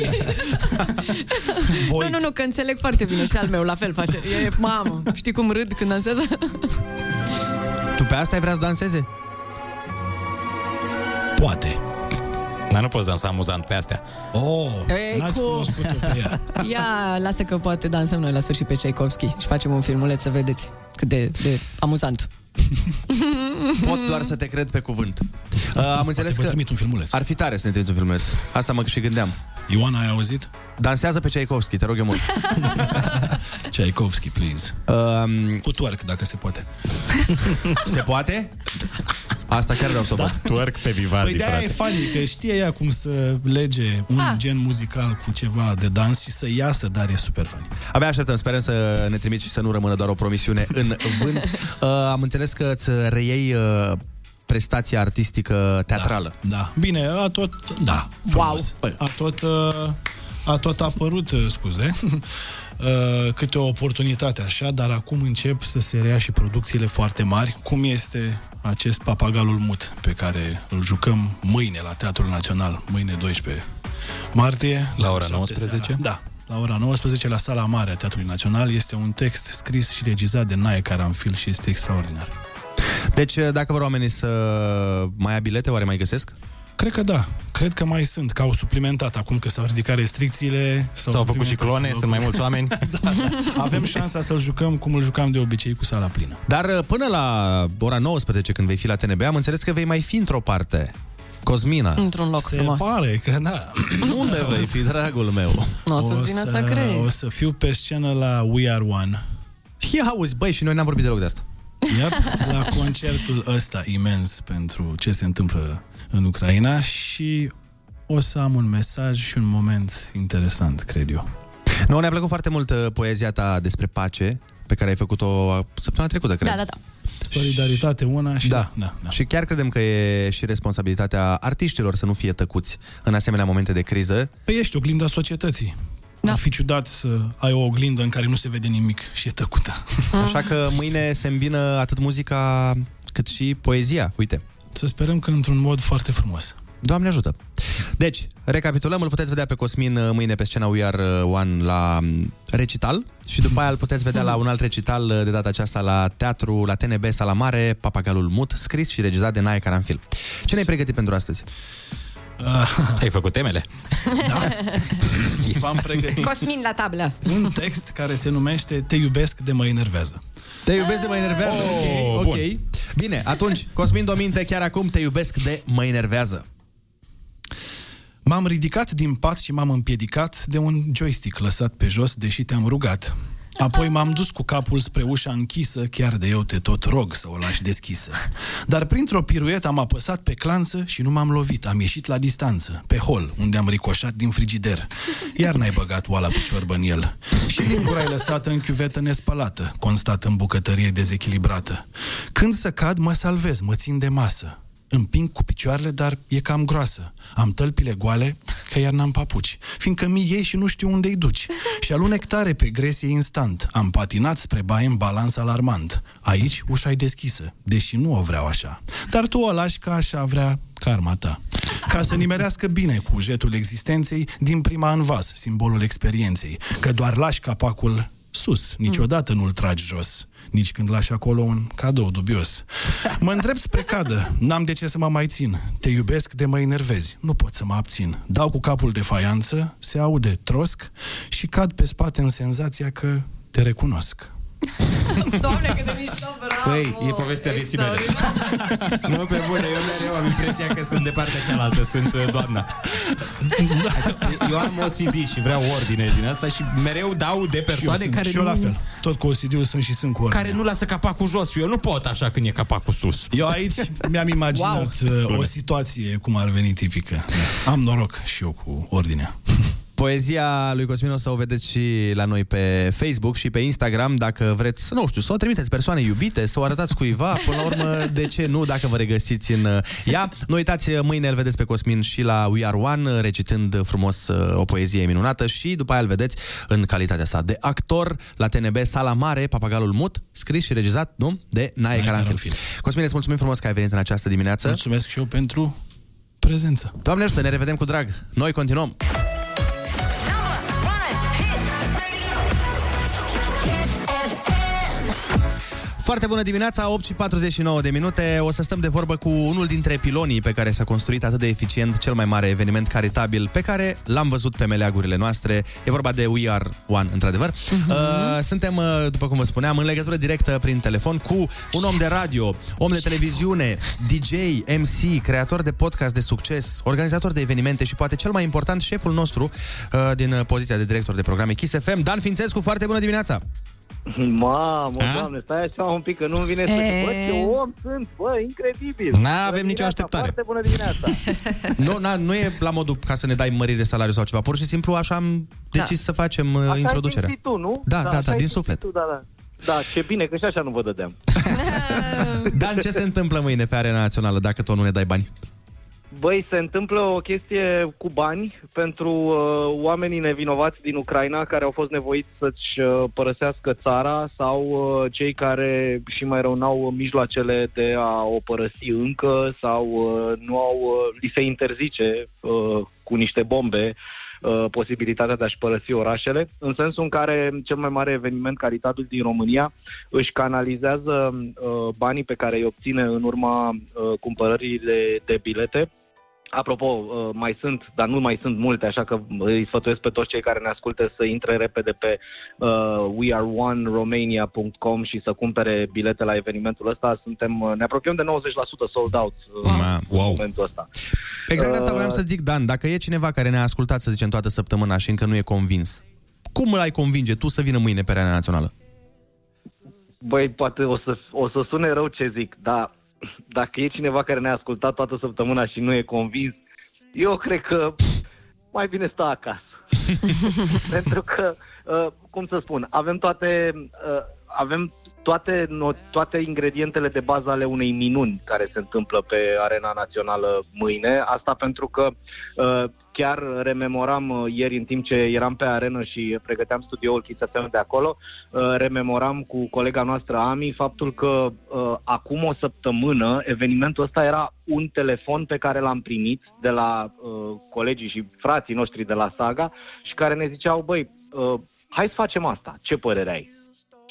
Nu, nu, nu, că înțeleg foarte bine și al meu la fel face. E, mamă, știi cum râd când dansează? Tu pe asta ai vrea să danseze? Poate. Dar nu poți dansa amuzant pe astea. Oh, Ei, n-ați cu- cunoscut-o pe ea. Ia, lasă că poate dansăm noi la sfârșit pe Tchaikovsky și facem un filmuleț să vedeți cât de, de amuzant. Pot doar să te cred pe cuvânt. Uh, am înțeles vă că trimit un filmuleț. ar fi tare să ne trimiți un filmuleț. Asta mă și gândeam. Ioana, ai auzit? Dansează pe Tchaikovsky, te rog eu mult. Tchaikovsky, please. Um, Cu twerk, dacă se poate. se poate? Asta chiar vreau să o Da. văd. Twerk pe Vivaldi, Păi de-aia e funny, că știe ea cum să lege un Ah. gen muzical cu ceva de dans și să iasă, dar e super funny. Abia așteptăm, sperăm să ne trimiți și să nu rămână doar o promisiune în vânt. Uh, am înțeles că îți reiei uh, prestația artistică teatrală. Da. Bine, a tot... Da, frumos. Wow. A tot... uh, A tot apărut, uh, scuze, uh, câte o oportunitate așa, dar acum încep să se rea și producțiile foarte mari, cum este acest Papagalul Mut, pe care îl jucăm mâine la Teatrul Național, mâine 12 martie. La ora 7 19? seara. Da, la ora 19 la Sala Mare a Teatrului Național. Este un text scris și regizat de Nae Caranfil și este extraordinar. Deci, dacă vor oamenii să mai ia bilete, oare mai găsesc? Cred că da. Cred că mai sunt, că au suplimentat acum că s-au ridicat restricțiile. S-au făcut și suplimentat clone, sunt mai mulți oameni. da, da. Avem șansa să-l jucăm cum îl jucam de obicei cu sala plină. Dar uh, până la ora 19, când vei fi la TNB, am înțeles că vei mai fi într-o parte. Cosmina. Într-un loc Se frumos. pare că da. Unde vei fi, dragul meu? Nu o să-ți vină să crezi. O să fiu pe scenă la We Are One. Ia auzi, băi, și noi n-am vorbit deloc de asta. Yep, la concertul ăsta imens pentru ce se întâmplă în Ucraina și o să am un mesaj și un moment interesant, cred eu. Nu, ne-a plăcut foarte mult uh, poezia ta despre pace, pe care ai făcut-o uh, săptămâna trecută, cred. Da, da, da. Solidaritate una și... Da. da, da. Și chiar credem că e și responsabilitatea artiștilor să nu fie tăcuți în asemenea momente de criză. Păi ești oglinda societății. Da. Ar fi ciudat să ai o oglindă în care nu se vede nimic și e tăcută. Așa că mâine se îmbină atât muzica cât și poezia. Uite. Să sperăm că într-un mod foarte frumos. Doamne ajută! Deci, recapitulăm, îl puteți vedea pe Cosmin uh, mâine pe scena We Are uh, One la um, recital și după aia îl puteți vedea la un alt recital, uh, de data aceasta la teatru, la TNB Sala Mare, Papagalul Mut, scris și regizat de Nae Caranfil. Ce ne-ai pregătit pentru astăzi? Ai făcut temele? V-am pregătit Cosmin la tablă. un text care se numește Te iubesc de mă enervează. Te iubesc de mă enervează? Oh, ok, bun. Ok. Bine, atunci, Cosmin Dominte, chiar acum te iubesc de mă enervează. M-am ridicat din pat și m-am împiedicat de un joystick lăsat pe jos, deși te-am rugat. Apoi m-am dus cu capul spre ușa închisă, chiar de eu te tot rog să o lași deschisă. Dar printr-o piruetă am apăsat pe clanță și nu m-am lovit. Am ieșit la distanță, pe hol, unde am ricoșat din frigider. Iar n-ai băgat oala cu ciorbă în el. Și lingura ai lăsată în chiuvetă nespălată, constat în bucătărie dezechilibrată. Când să cad, mă salvez, mă țin de masă. Împing cu picioarele, dar e cam groasă. Am tălpile goale, că iar n-am papuci. Fiindcă mi iei și nu știu unde-i duci. Și alunec tare pe gresie instant. Am patinat spre baie în balans alarmant. Aici ușa e deschisă, deși nu o vreau așa. Dar tu o lași ca așa vrea karma ta. Ca să nimerească bine cu jetul existenței din prima în vas, simbolul experienței. Că doar lași capacul sus, niciodată nu-l tragi jos. Nici când lași acolo un cadou dubios. Mă îndrept spre cadă, n-am de ce să mă mai țin. Te iubesc de mă enervezi, nu pot să mă abțin. Dau cu capul de faianță, se aude trosc și cad pe spate în senzația că te recunosc. Doamne, cât de mișto, bravo! Păi, e povestea vieții mele. nu, pe bune, eu mereu am impresia că sunt de partea cealaltă, sunt uh, doamna. Eu am OCD și vreau ordine din asta și mereu dau de Și eu persoane sunt, care și eu nu... la fel. Tot cu OCD-ul sunt și sunt cu ordine. care nu lasă capacul jos și eu nu pot așa când e capacul sus. Eu aici mi-am imaginat wow. o situație cum ar veni tipică. Da. Am noroc și eu cu ordinea. Poezia lui Cosmin o să o vedeți și la noi pe Facebook și pe Instagram dacă vreți, nu știu, să o trimiteți persoane iubite, să o arătați cuiva, până la urmă, de ce nu, dacă vă regăsiți în uh, ea. Nu uitați, mâine îl vedeți pe Cosmin și la We Are One, recitând frumos uh, o poezie minunată și după aia îl vedeți în calitatea sa de actor la TNB Sala Mare, Papagalul Mut, scris și regizat, nu? De Nae Caranfil. Caranfil. Cosmin, îți mulțumim frumos că ai venit în această dimineață. Mulțumesc și eu pentru prezență. Doamne ajută, ne revedem cu drag. Noi continuăm. Foarte bună dimineața, 8 și 49 de minute. O să stăm de vorbă cu unul dintre pilonii pe care s-a construit atât de eficient cel mai mare eveniment caritabil pe care l-am văzut pe meleagurile noastre. E vorba de We Are One, într-adevăr. Uh-huh. Uh, suntem, uh, după cum vă spuneam, în legătură directă prin telefon cu un om de radio, om de televiziune, DJ, MC, creator de podcast de succes, organizator de evenimente și poate cel mai important, șeful nostru uh, din uh, poziția de director de programe Kiss FM, Dan Fințescu. Foarte bună dimineața! Mamă, doamne, stai așa un pic, că nu-mi vine să... E. Bă, ce om sunt, bă, incredibil! N-avem Bună nicio dimineața, așteptare. Foarte bună dimineața! Nu, na, nu e la modul ca să ne dai măriri de salariu sau ceva. Pur și simplu așa am decis să facem uh, Așa ai introducerea. simțit tu, nu? Da, da, așa da, ai din simțit suflet. Tu, da, da. Da, ce bine, că și așa nu vă dădeam. Dan, ce se întâmplă mâine pe Arena Națională dacă tu nu ne dai bani? Băi, se întâmplă o chestie cu bani pentru uh, oamenii nevinovați din Ucraina care au fost nevoiți să-și uh, părăsească țara sau uh, cei care și mai rău n-au mijloacele de a o părăsi încă sau uh, nu au, uh, li se interzice uh, cu niște bombe uh, posibilitatea de a-și părăsi orașele, în sensul în care cel mai mare eveniment caritabil din România își canalizează uh, banii pe care îi obține în urma uh, cumpărării de, de bilete Apropo, uh, mai sunt, dar nu mai sunt multe, așa că îi sfătuiesc pe toți cei care ne ascultă să intre repede pe uh, weareoneromania.com și să cumpere bilete la evenimentul ăsta. Suntem, uh, ne apropiem de 90% sold out uh, wow. în momentul ăsta. Exact asta Uh, voiam să zic, Dan. Dacă e cineva care ne-a ascultat, să zicem, toată săptămâna și încă nu e convins, cum îl ai convinge tu să vină mâine pe Arena Națională? Băi, poate o să, o să sune rău ce zic, dar dacă e cineva care ne-a ascultat toată săptămâna și nu e convins, eu cred că mai bine stă acasă. Pentru că, uh, cum să spun, avem toate, uh, avem toate, no- toate ingredientele de bază ale unei minuni care se întâmplă pe arena națională mâine. Asta pentru că uh, chiar rememoram uh, ieri în timp ce eram pe arenă și pregăteam studioul Kiss FM de acolo, uh, rememoram cu colega noastră Ami faptul că uh, acum o săptămână evenimentul ăsta era un telefon pe care l-am primit de la uh, colegii și frații noștri de la Saga și care ne ziceau, băi, uh, hai să facem asta, ce părere ai?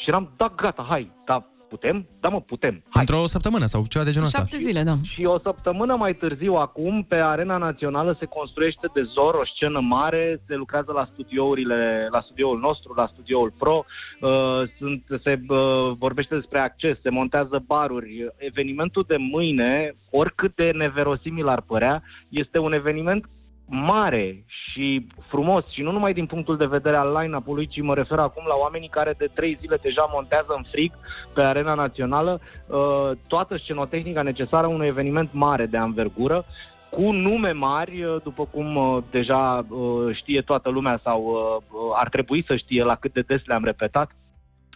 Și eram, da, gata, hai, da, putem? Da, mă, putem. Într-o săptămână sau ceva de genul ăsta? zile, da. Și o săptămână mai târziu, acum, pe Arena Națională se construiește de zor o scenă mare, se lucrează la studiourile, la studioul nostru, la studioul Pro, uh, sunt, se uh, vorbește despre acces, se montează baruri. Evenimentul de mâine, oricât de neverosimil ar părea, este un eveniment mare și frumos și nu numai din punctul de vedere al line-up-ului, ci mă refer acum la oamenii care de trei zile deja montează în frig pe arena națională uh, toată scenotehnica necesară unui eveniment mare de anvergură cu nume mari, uh, după cum uh, deja uh, știe toată lumea sau uh, uh, ar trebui să știe la cât de des le-am repetat,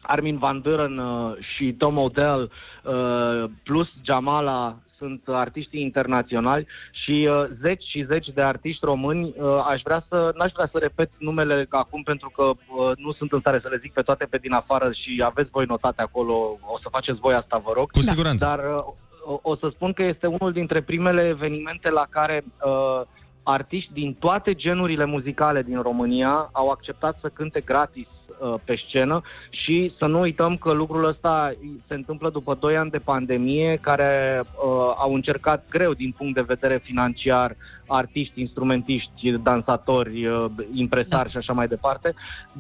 Armin Van Buren uh, și Tom Odell uh, plus Jamala sunt artiștii internaționali și uh, zeci și zeci de artiști români. Uh, aș vrea să, n-aș vrea să repet numele acum pentru că uh, nu sunt în stare să le zic pe toate pe din afară și aveți voi notate acolo, o să faceți voi asta, vă rog. Cu siguranță. Dar uh, o, o să spun că este unul dintre primele evenimente la care uh, artiști din toate genurile muzicale din România au acceptat să cânte gratis uh, pe scenă și să nu uităm că lucrul ăsta se întâmplă după 2 ani de pandemie care uh, au încercat greu din punct de vedere financiar artiști, instrumentiști, dansatori, uh, impresari da. și așa mai departe,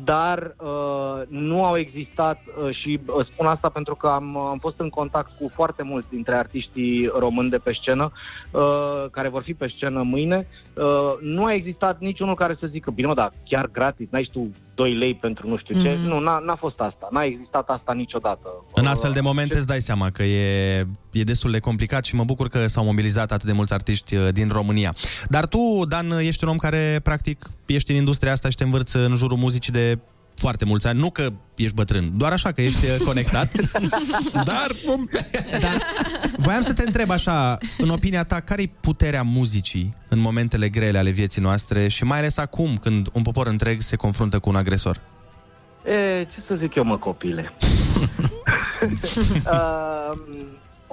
dar uh, nu au existat uh, și uh, spun asta pentru că am, am fost în contact cu foarte mulți dintre artiștii români de pe scenă uh, care vor fi pe scenă mâine. Uh, nu a existat niciunul care să zică, bine mă, dar chiar gratis, n-ai și tu 2 lei pentru nu știu ce. Mhm. Nu, n-a, n-a fost asta, n-a existat asta niciodată. În astfel de momente îți dai seama că e, e destul de complicat și mă bucur că s-au mobilizat atât de mulți artiști uh, din România. Dar tu, Dan, ești un om care, practic, ești în industria asta și te învârți în jurul muzicii de foarte mulți ani. Nu că ești bătrân, doar așa că ești uh, conectat. Dar, dar voiam să te întreb așa, în opinia ta, care-i puterea muzicii în momentele grele ale vieții noastre și mai ales acum, când un popor întreg se confruntă cu un agresor? E, ce să zic eu, mă, copile? uh,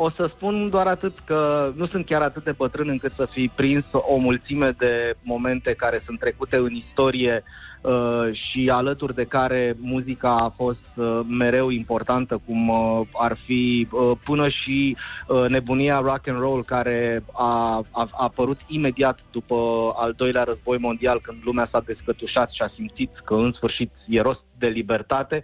o să spun doar atât că nu sunt chiar atât de bătrân încât să fi prins o mulțime de momente care sunt trecute în istorie uh, și alături de care muzica a fost uh, mereu importantă, cum uh, ar fi uh, până și uh, nebunia rock and roll care a, a, a apărut imediat după al doilea război mondial, când lumea s-a descătușat și a simțit că în sfârșit e rost de libertate,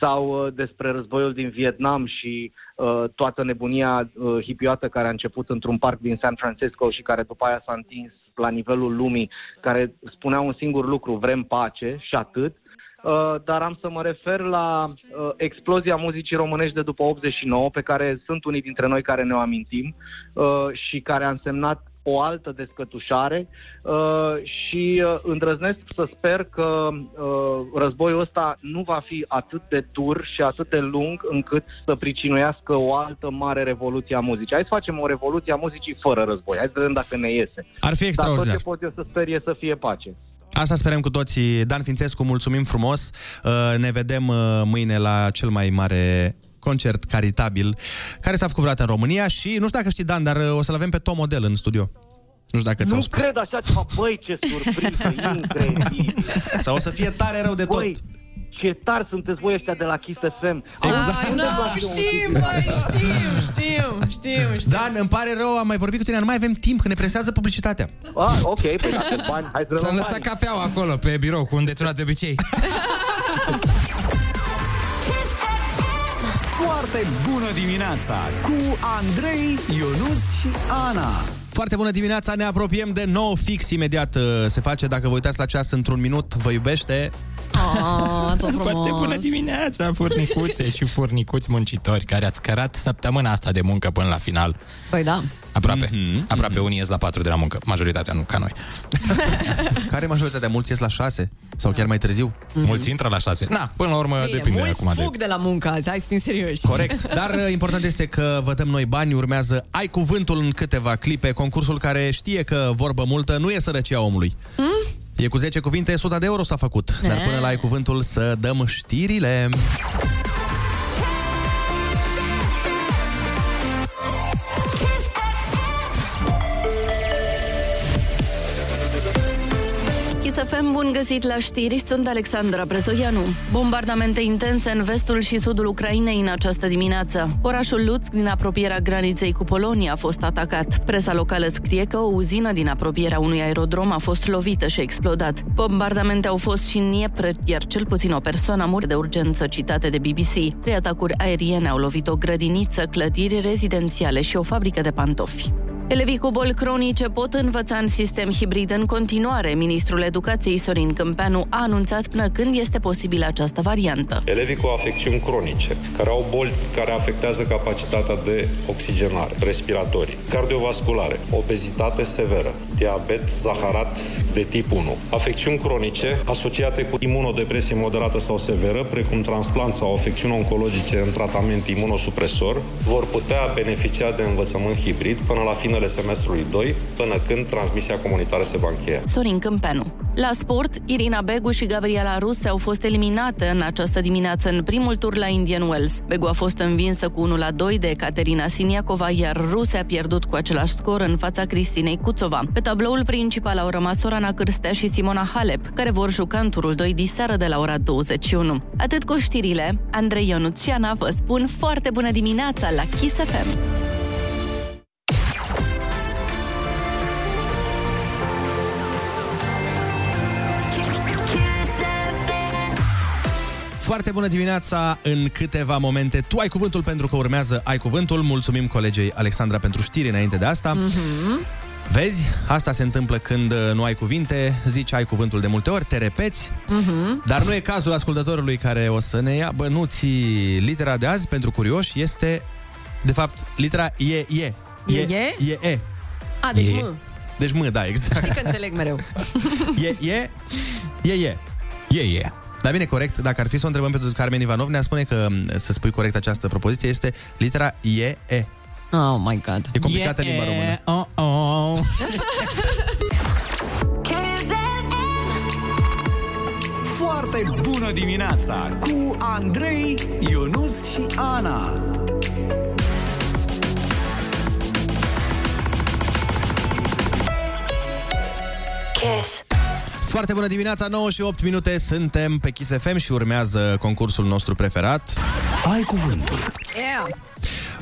sau uh, despre războiul din Vietnam și uh, toată nebunia uh, hipioată care a început într-un parc din San Francisco și care după aia s-a întins la nivelul lumii, care spunea un singur lucru, vrem pace și atât. uh, dar am să mă refer la uh, explozia muzicii românești de după 89, pe care sunt unii dintre noi care ne-o amintim uh, și care a însemnat o altă descătușare uh, și uh, îndrăznesc să sper că uh, războiul ăsta nu va fi atât de dur și atât de lung încât să pricinuiască o altă mare revoluție a muzicii. Hai să facem o revoluție a muzicii fără război. Hai să vedem dacă ne iese. Ar fi Dar extraordinar. tot ce pot eu să sper e să fie pace. Asta sperăm cu toții. Dan Fințescu, mulțumim frumos. Uh, Ne vedem uh, mâine la cel mai mare concert caritabil care s-a făcut vreodată în România și nu știu dacă știi, Dan, dar uh, o să-l avem pe Tom Model în studio. Nu știu dacă ți-au Nu spus. cred așa ceva, băi, ce surpriză, incredibil. Sau o să fie tare rău de tot. Băi, ce tari sunteți voi ăștia de la Kiss FM. Exact. Ai, nu, știm, băi, știm, știm, știm, știm. Dan, îmi pare rău, am mai vorbit cu tine, nu mai avem timp, că ne presează publicitatea. Ah, ok, păi dacă bani, hai să S-a luăm lăsat bani. cafeaua acolo, pe birou, cu unde ți de obicei. Foarte bună dimineața cu Andrei, Ionus și Ana. Foarte bună dimineața, ne apropiem de nou fix imediat uh, se face. Dacă vă uitați la ceas într-un minut, vă iubește. Ah, tot frumos. Foarte bună dimineața, furnicuțe și furnicuți muncitori care ați cărat săptămâna asta de muncă până la final. Păi da. Aproape. Mhm. Mm-hmm. Aproape unii ies la 4 de la muncă. Majoritatea nu, ca noi. Care majoritatea? Mulți ies la 6 sau chiar mai târziu? Mulți intră la 6. Na, până la urmă Bine, depinde mulți acum de... fug de la muncă azi, hai să fim serioși. Corect. Dar uh, important este că vă dăm noi bani, urmează Ai Cuvântul în câteva clipe, concursul care știe că vorbă multă nu e sărăcia omului. Mm? E cu 10 cuvinte, 100 de euro s-a făcut. Dar până la Ai Cuvântul să dăm știrile. Chisafem, bun găsit la știri, sunt Alexandra Brezoianu. Bombardamente intense în vestul și sudul Ucrainei în această dimineață. Orașul Lutsk din apropierea graniței cu Polonia a fost atacat. Presa locală scrie că o uzină din apropierea unui aerodrom a fost lovită și a explodat. Bombardamente au fost și în Dniepr, iar cel puțin o persoană a murit de urgență citate de BBC. Trei atacuri aeriene au lovit o grădiniță, clădiri rezidențiale și o fabrică de pantofi. Elevii cu boli cronice pot învăța în sistem hibrid în continuare. Ministrul Educației Sorin Câmpeanu a anunțat până când este posibilă această variantă. Elevii cu afecțiuni cronice, care au boli care afectează capacitatea de oxigenare, respiratorii, cardiovasculare, obezitate severă, diabet zaharat de tip 1, afecțiuni cronice asociate cu imunodepresie moderată sau severă, precum transplant sau afecțiuni oncologice în tratament imunosupresor, vor putea beneficia de învățământ hibrid până la finele semestrului 2, până când transmisia comunitară se va încheia. Sorin Câmpeanu. La sport, Irina Begu și Gabriela Ruse au fost eliminate în această dimineață în primul tur la Indian Wells. Begu a fost învinsă cu 1 la 2 de Caterina Siniacova, iar Ruse a pierdut cu același scor în fața Cristinei Cuțova. Pe tabloul principal au rămas Sorana Cârstea și Simona Halep, care vor juca în turul 2 diseară de la ora 21. Atât cu știrile, Andrei Ionuț și Ana vă spun foarte bună dimineața la Kiss FM. Foarte bună dimineața în câteva momente. Tu ai cuvântul pentru că urmează Ai cuvântul. Mulțumim colegei Alexandra pentru știri înainte de asta. Mhm. Vezi, asta se întâmplă când uh, nu ai cuvinte, zici ai cuvântul de multe ori, te repeți, Mhm. dar nu e cazul ascultătorului care o să ne ia bănuții. Litera de azi, pentru curioși, este, de fapt, litera E, E. E, E? E, E. A, deci E. mă. Deci mă, da, exact. Adică înțeleg mereu. E, e, e, e. E, e. Da, bine, corect. Dacă ar fi să o întrebăm pe Carmen Ivanov, ne-a spune că m, să spui corect această propoziție este litera E, E. Oh my god. E complicată limba română. Oh, oh. Foarte bună dimineața cu Andrei, Ionus și Ana. Kiss. Foarte bună dimineața, 9 și 8 minute, suntem pe Kiss FM și urmează concursul nostru preferat. Ai cuvântul. Yeah.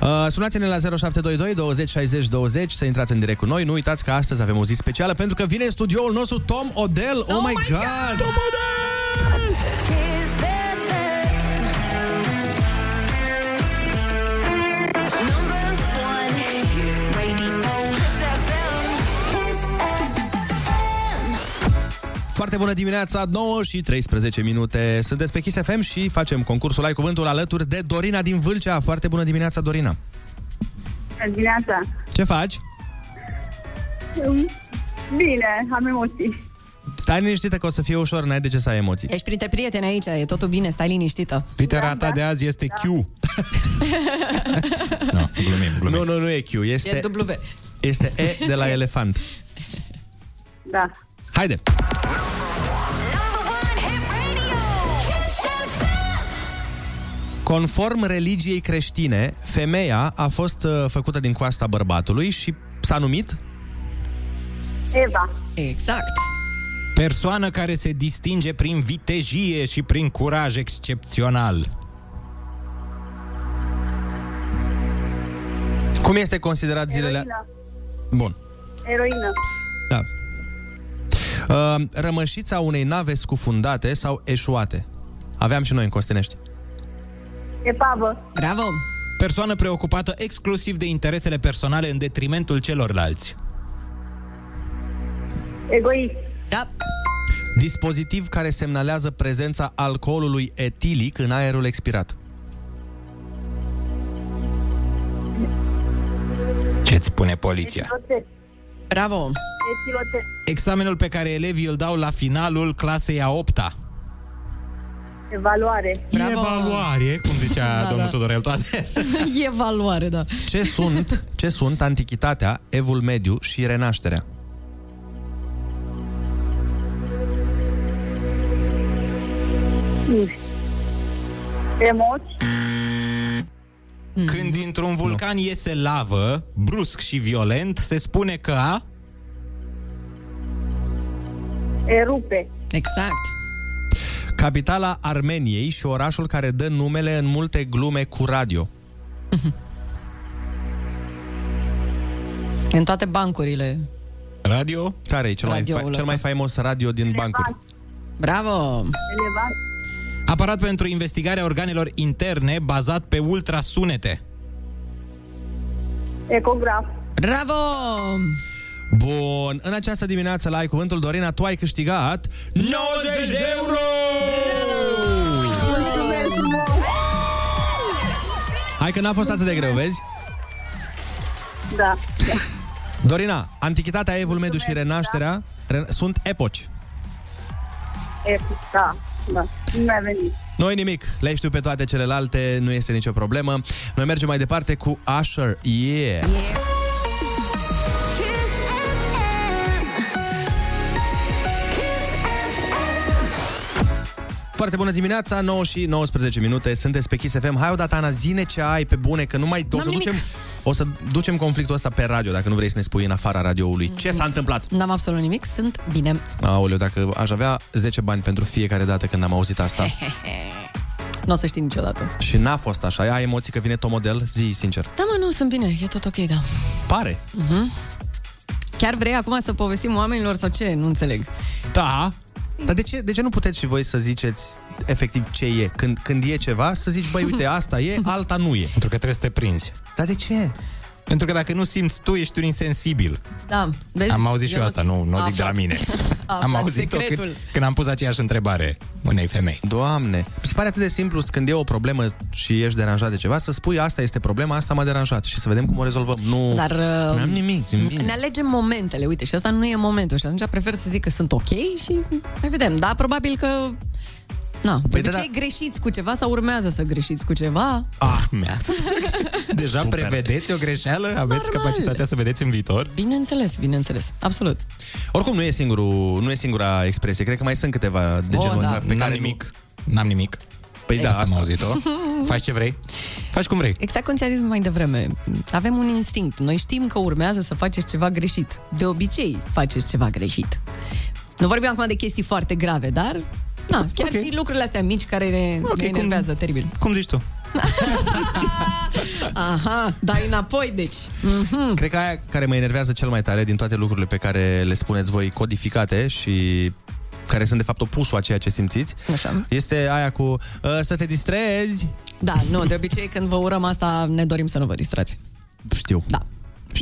Uh, sunați-ne la 0722 20 60 20 să intrați în direct cu noi. Nu uitați că astăzi avem o zi specială pentru că vine în studioul nostru Tom Odell. Oh, oh my god! god! Tom Foarte bună dimineața, 9 și 13 minute. Sunteți pe Kiss FM și facem concursul Ai Cuvântul alături de Dorina din Vâlcea. Foarte bună dimineața, Dorina. Bună dimineața. Ce faci? Bine, am emoții. Stai liniștită că o să fie ușor, n-ai de ce să ai emoții. Ești printre prieteni aici, e totul bine, stai liniștită. Litera ta de azi este Q. no, glumim, glumim. Nu, nu, nu e Q, este, E W. este E de la elefant. Da. Haide! Conform religiei creștine, femeia a fost uh, făcută din coasta bărbatului și s-a numit Eva. Exact. Persoană care se distinge prin vitejie și prin curaj excepțional. Cum este considerat zilele... Eroină. Bun. Eroină. Da. Uh, rămășița unei nave scufundate sau eșuate. Aveam și noi în Costenești. Epavă. Bravo. Persoană preocupată exclusiv de interesele personale în detrimentul celorlalți. Egoist. Da. Dispozitiv care semnalează prezența alcoolului etilic în aerul expirat. Ce-ți spune poliția? Etilote. Bravo. Etilote. Examenul pe care elevii îl dau la finalul clasei a 8-a. Evaluare. Evaluare, cum zicea Da, domnul da. Tudorel toate. e valoare, da. Ce sunt, ce sunt antichitatea, evul mediu și renașterea? Emoții. Când dintr-un vulcan iese lavă, brusc și violent, se spune că a... Erupe. Exact. Capitala Armeniei și orașul care dă numele în multe glume cu radio. În toate bancurile. Radio? Care e cel, mai, Radioul fa- cel mai ăsta. faimos radio din bancuri? Bravo. Elevant. Aparat pentru investigarea organelor interne bazat pe ultrasunete. Ecograf. Bravo. Bun, în această dimineață la Ai Cuvântul, Dorina, tu ai câștigat 90 de euro! Hai că n-a fost atât de greu, vezi? Da. Dorina, antichitatea, evul mediu și renașterea re- sunt epoci. E, da. Da. Nu mi-a venit. Noi nimic, le știu pe toate celelalte, nu este nicio problemă. Noi mergem mai departe cu Usher, yeah! Foarte bună dimineața, 9 și 19 minute, sunteți pe Kiss FM. Hai odată, Ana, zine ce ai pe bune, că nu mai... O să, N-am nimic. ducem, o să ducem conflictul ăsta pe radio, dacă nu vrei să ne spui în afara radioului. Ce s-a întâmplat? N-am absolut nimic, sunt bine. Aoleu, dacă aș avea 10 bani pentru fiecare dată când am auzit asta Nu o să știi niciodată. și n-a fost așa, ai emoții că vine Tomodel, zi sincer. Da, mă, nu, sunt bine, e tot ok, da. Pare. Uh-huh. Chiar vrei acum să povestim oamenilor sau ce? Nu înțeleg. Da. Dar de ce, de ce nu puteți și voi să ziceți efectiv ce e? Când, când e ceva, să zici, băi, uite, asta e, alta nu e. Pentru că trebuie să te prinzi. Dar de ce? Pentru că dacă nu simți tu, ești un insensibil. Da, vezi? Am auzit și eu Eu asta, nu, nu o zic de la aflat. mine. Aflat Am auzit-o secretul. când, când am pus aceeași întrebare unei femei. Doamne, mi se pare atât de simplu când e o problemă și ești deranjat de ceva, să spui asta este problema, asta m-a deranjat și să vedem cum o rezolvăm. Nu, Dar uh, n-am nimic, îmi vine. ne alegem momentele, uite, și asta nu e momentul și atunci prefer să zic că sunt ok și mai vedem. Da, probabil că Na, de Păi da, obicei greșiți cu ceva sau urmează să greșiți cu ceva. Ah, mea. Deja Super. prevedeți o greșeală? Aveți Normal. capacitatea să vedeți în viitor? Bineînțeles, bineînțeles, absolut. Oricum nu e, singurul, nu e singura expresie, cred că mai sunt câteva de Oh, genul da. ăsta pe N-am care nimic. N-am nimic. Păi da, Asta am asta. auzit-o. Faci ce vrei. Faci cum vrei. Exact cum ți-a zis mai devreme, avem un instinct. Noi știm că urmează să faceți ceva greșit. De obicei faceți ceva greșit. Nu vorbim acum de chestii foarte grave, dar na, chiar Ok. și lucrurile astea mici care ne, Ok, ne cum- enervează teribil. Cum zici tu? Aha, dai înapoi, deci. Mhm. Cred că aia care mă enervează cel mai tare din toate lucrurile pe care le spuneți voi codificate și care sunt de fapt opusul a ceea ce simțiți, Așa. este aia cu uh, să te distrezi. Da, nu, de obicei când vă urăm asta ne dorim să nu vă distrați. Știu. Da.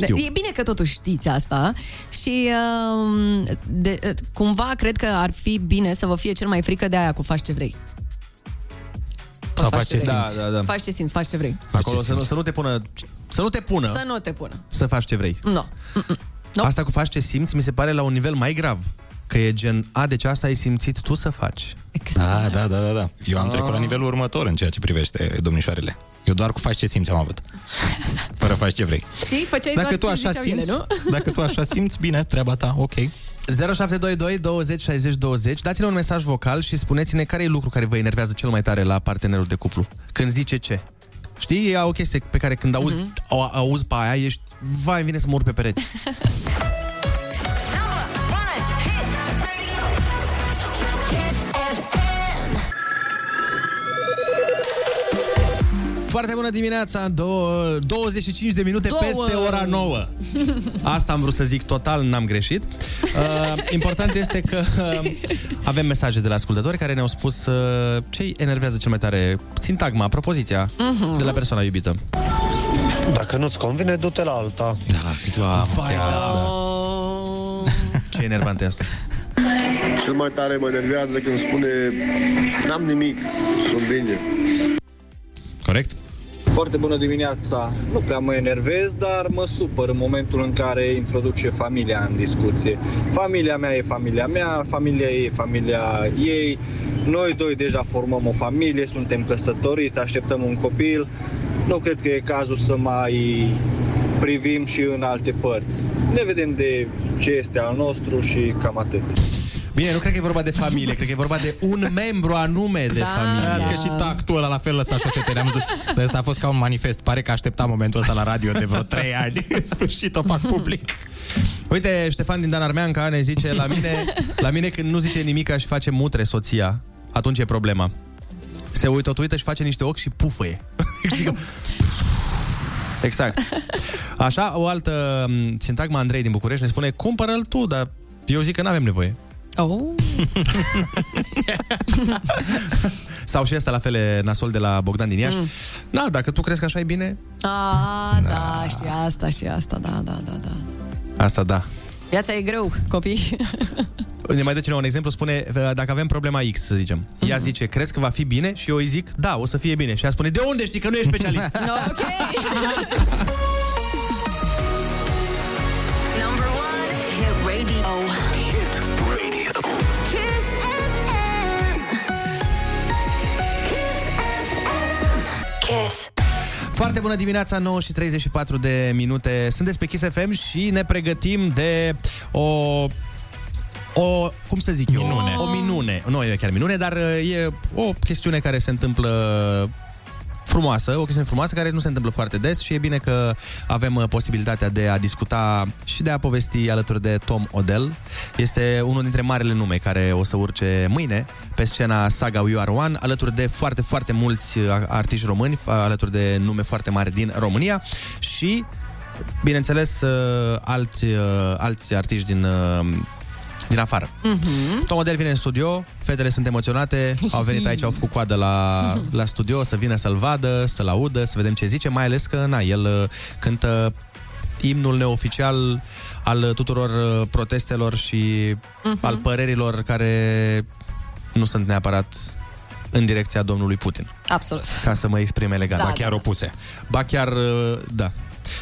Știu. E bine că totuși știți asta și um, de, cumva cred că ar fi bine să vă fie cel mai frică de aia cu faci ce vrei. Sau faci faci ce ce simți. Da, da, da. Faci ce simți, faci ce vrei. Acolo să nu, să nu te pună să nu te pună Să nu te pună. să faci ce vrei. Nu. No. Asta cu faci ce simți mi se pare la un nivel mai grav. Că e gen, a, deci asta ai simțit tu să faci. Da, da, da, da, da. Eu am trecut la nivelul următor în ceea ce privește domnișoarele. Eu doar cu faci ce simți am avut. Fără faci ce vrei. Și făceai Dacă doar tu ce așa ziceau ele, simți, nu? dacă tu așa simți, bine, treaba ta, ok. 0722 20 60 20 Dați-ne un mesaj vocal și spuneți-ne care e lucru care vă enervează cel mai tare la partenerul de cuplu. Când zice ce. Știi, e o chestie pe care când auzi, Mhm. o, auzi pe aia, ești, vai, îmi vine să mor pe pereți. Foarte bună dimineața, dou- 25 de minute Două. peste ora 9. Asta am vrut să zic, total n-am greșit. Uh, important este că uh, avem mesaje de la ascultători care ne-au spus uh, ce îi enervează cel mai tare sintagma, propoziția Mhm. de la persoana iubită. Dacă nu-ți convine, du-te la alta. Da, Vai, da. Ce enervant e asta. Cel mai tare mă enervează când spune N-am nimic, sunt bine. Corect? Foarte bună dimineața. Nu prea mă enervez, dar mă supăr în momentul în care introduce familia în discuție. Familia mea e familia mea, familia ei e familia ei. Noi doi deja formăm o familie, suntem căsătoriți, așteptăm un copil. Nu cred că e cazul să mai privim și în alte părți. Ne vedem de ce este al nostru și cam atât. Bine, nu cred că e vorba de familie, cred că e vorba de un membru anume de Da, familie. că și tactul ăla la fel lăsa șosetele. Am zis, de asta a fost ca un manifest. Pare că așteptam momentul ăsta la radio de vreo 3 ani. În sfârșit o fac public. Uite, Ștefan din Dan Armeanca ne zice la mine, la mine când nu zice nimic și face mutre soția, atunci e problema. Se uită, tot uită și face niște ochi și pufăie. exact. Așa, o altă m, sintagma Andrei din București ne spune, cumpără-l tu, dar eu zic că nu avem nevoie. Oh. Sau și asta la fel e nasol de la Bogdan din Iași. Mm. Da, dacă tu crezi că așa e bine, A, da, și asta, și asta, da, da, da, da. asta da. Viața e greu, copii. Ne mai dă cineva un exemplu, spune, dacă avem problema X, să zicem. Ea zice, crezi că va fi bine? Și eu îi zic, da, o să fie bine. Și ea spune, de unde știi că nu ești specialist? No, ok. Number one, hit radio. Hit radio. Kiss. Foarte bună dimineața, 9 și 34 de minute. Sunteți pe Kiss FM și ne pregătim de o o, cum să zic eu? Minune. O minune. Nu e chiar minune, dar uh, e o chestiune care se întâmplă frumoasă, o chestiune frumoasă care nu se întâmplă foarte des și e bine că avem uh, posibilitatea de a discuta și de a povesti alături de Tom Odell. Este unul dintre marile nume care o să urce mâine pe scena Saga We Are One, alături de foarte, foarte mulți uh, artiști români, uh, alături de nume foarte mari din România și, bineînțeles, uh, alți, uh, alți artiști din uh, din afară. Mhm. Tom Odell vine în studio, fetele sunt emoționate, au venit aici, au făcut coadă la, la studio să vină să-l vadă, să-l audă, să vedem ce zice, mai ales că, na, el uh, cântă imnul neoficial al tuturor uh, protestelor și Mhm. al părerilor care nu sunt neapărat în direcția domnului Putin, Absolut. ca să mă exprim elegant. Da, Ba chiar da, da. opuse. Ba chiar, uh, da.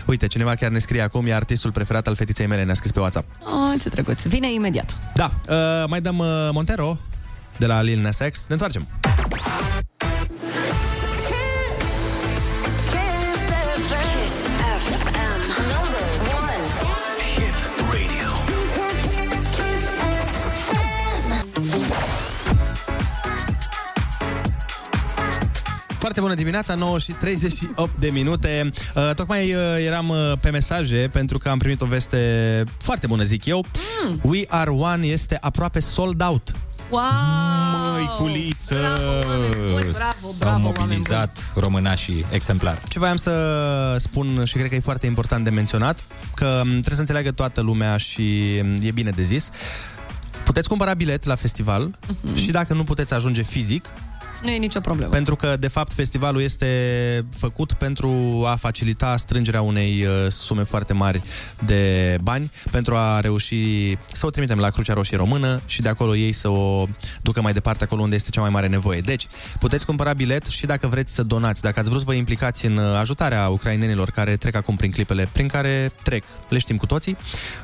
Uite, cineva chiar ne scrie acum, e artistul preferat al fetiței mele, ne-a scris pe WhatsApp. Oh, ce drăguț. Vine imediat. Da, uh, mai dăm uh, Montero de la Lil Nas X. Ne întoarcem. Bună dimineața, 9 și 38 de minute. Uh, tocmai uh, eram uh, pe mesaje pentru că am primit o veste foarte bună, zic eu. Mm. We Are One este aproape sold out. Wow! Măiculiță! buni, bravo, S-au bravo, mobilizat românașii exemplar. Ce voiam să spun și cred că e foarte important de menționat, că m, trebuie să înțeleagă toată lumea și m, e bine de zis. Puteți cumpăra bilet la festival Mhm. și dacă nu puteți ajunge fizic, Nu e nicio problemă. Pentru că, de fapt, festivalul este făcut pentru a facilita strângerea unei uh, sume foarte mari de bani, pentru a reuși să o trimitem la Crucea Roșie Română și de acolo ei să o ducă mai departe acolo unde este cea mai mare nevoie. Deci, puteți cumpăra bilet și dacă vreți să donați, dacă ați vrut să vă implicați în uh, ajutarea ucrainenilor care trec acum prin clipele prin care trec, le știm cu toții,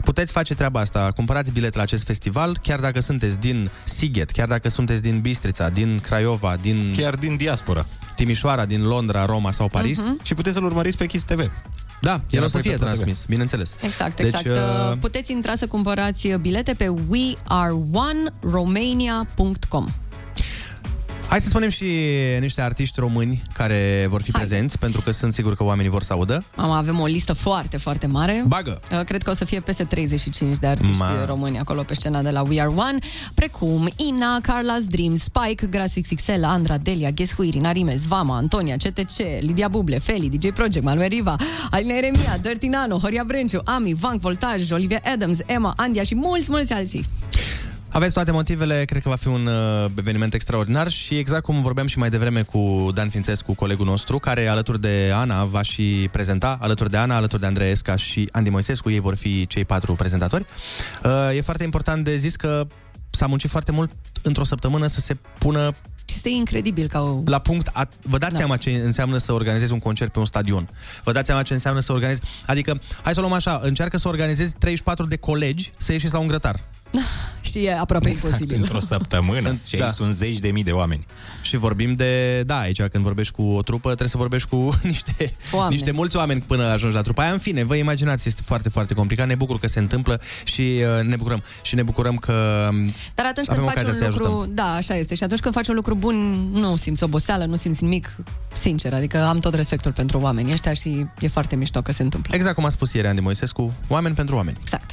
puteți face treaba asta. Cumpărați bilet la acest festival, chiar dacă sunteți din Sighet, chiar dacă sunteți din Bistrița, din Craiova, din... Chiar din diaspora. Timișoara, din Londra, Roma sau Paris. Mhm. Și puteți să-l urmăriți pe Kiss TV. Da, el o să apoi fie pe Pro TV. transmis, bineînțeles. Exact, Deci, exact. uh, Uh, Puteți intra să cumpărați bilete pe weareoneromania.com. Hai să spunem și niște artiști români care vor fi Hai. prezenți, pentru că sunt sigur că oamenii vor să audă. Am, avem o listă foarte, foarte mare. Bagă! Uh, Cred că o să fie peste 35 de artiști Ma. români acolo pe scena de la We Are One, precum Ina, Carla's Dream, Spike, Grasfix XL, Andra, Delia, Guess Who, Irina Rimes, Vama, Antonia, CTC, Lidia Buble, Feli, DJ Project, Manuel Riva, Alina Eremia, Dirty Nano, Horia Brenciu, Ami, Vank, Voltaj, Olivia Adams, Emma, Andia și mulți, mulți alții. Aveți toate motivele, cred că va fi un uh, eveniment extraordinar și exact cum vorbeam și mai devreme cu Dan Fințescu, colegul nostru, care alături de Ana va și prezenta, alături de Ana, alături de Andrei Esca și Andy Moisescu, ei vor fi cei patru prezentatori. Uh, e foarte important de zis că s-a muncit foarte mult într-o săptămână să se pună Este incredibil ca o... la punct. A, vă dați da. seama ce înseamnă să organizezi un concert pe un stadion. Vă dați seama ce înseamnă să organizezi... Adică, hai să o luăm așa, încearcă să organizezi 34 de colegi să ieșiți la un grătar. Și e aproape Exact, imposibil. într-o săptămână. Și aici Da. sunt zeci de mii de oameni. Și vorbim de, da, aici când vorbești cu o trupă, trebuie să vorbești cu niște, Oameni. niște mulți oameni până ajungi la trupa aia. În fine, vă imaginați, este foarte, foarte complicat. Ne bucur că se întâmplă și uh, ne bucurăm. Și ne bucurăm că um, Dar atunci avem când faci ocazia un să-i lucru, ajutăm. da, așa este. Și atunci când faci un lucru bun, nu simți oboseală, nu simți nimic, sincer. Adică am tot respectul pentru oamenii ăștia și e foarte mișto că se întâmplă. Exact cum a spus ieri Andy Moisescu, oameni pentru oameni. Exact.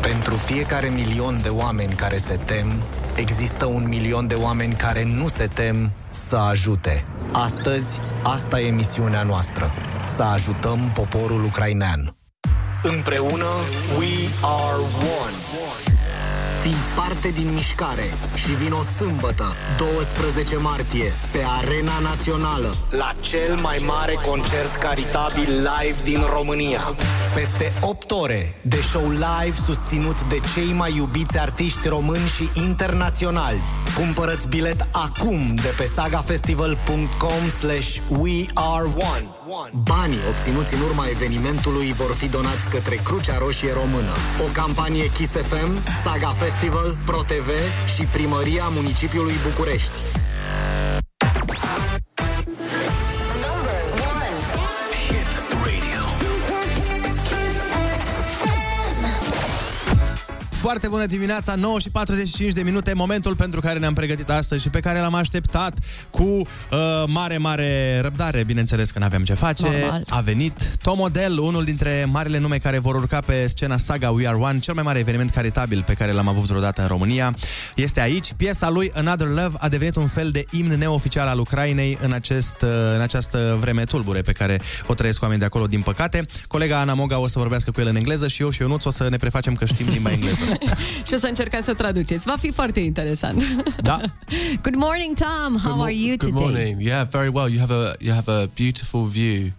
Pentru fiecare milion de oameni care se tem, există un milion de oameni care nu se tem să ajute. Astăzi, asta e misiunea noastră. Să ajutăm poporul ucrainean. Împreună, we are one. Fii parte din mișcare și vin o sâmbătă, 12 martie, pe Arena Națională, la cel mai mare concert caritabil live din România. Peste 8 ore de show live susținut de cei mai iubiți artiști români și internaționali. Cumpărăți bilet acum de pe sagafestival.com slash we are one. Banii obținuți în urma evenimentului vor fi donați către Crucea Roșie Română. O campanie Kiss FM, Saga Festival, ProTV și Primăria Municipiului București. Foarte bună dimineața, 9 și 45 de minute, momentul pentru care ne-am pregătit astăzi și pe care l-am așteptat cu uh, mare, mare răbdare. Bineînțeles că n-aveam ce face. Normal. A venit Tom Odell, unul dintre marile nume care vor urca pe scena Saga We Are One, cel mai mare eveniment caritabil pe care l-am avut vreodată în România. Este aici. Piesa lui Another Love a devenit un fel de imn neoficial al Ucrainei în, acest, uh, în această vreme tulbure pe care o trăiesc oamenii de acolo, din păcate. Colega Ana Moga o să vorbească cu el în engleză și eu și Ionuț o să ne prefacem că știm limba engleză. și o să încercați să traduceți. Va fi foarte interesant. Da. Good morning, Tom. How Good mo- are you Good today? morning. Yeah, very well. You have a you have a beautiful view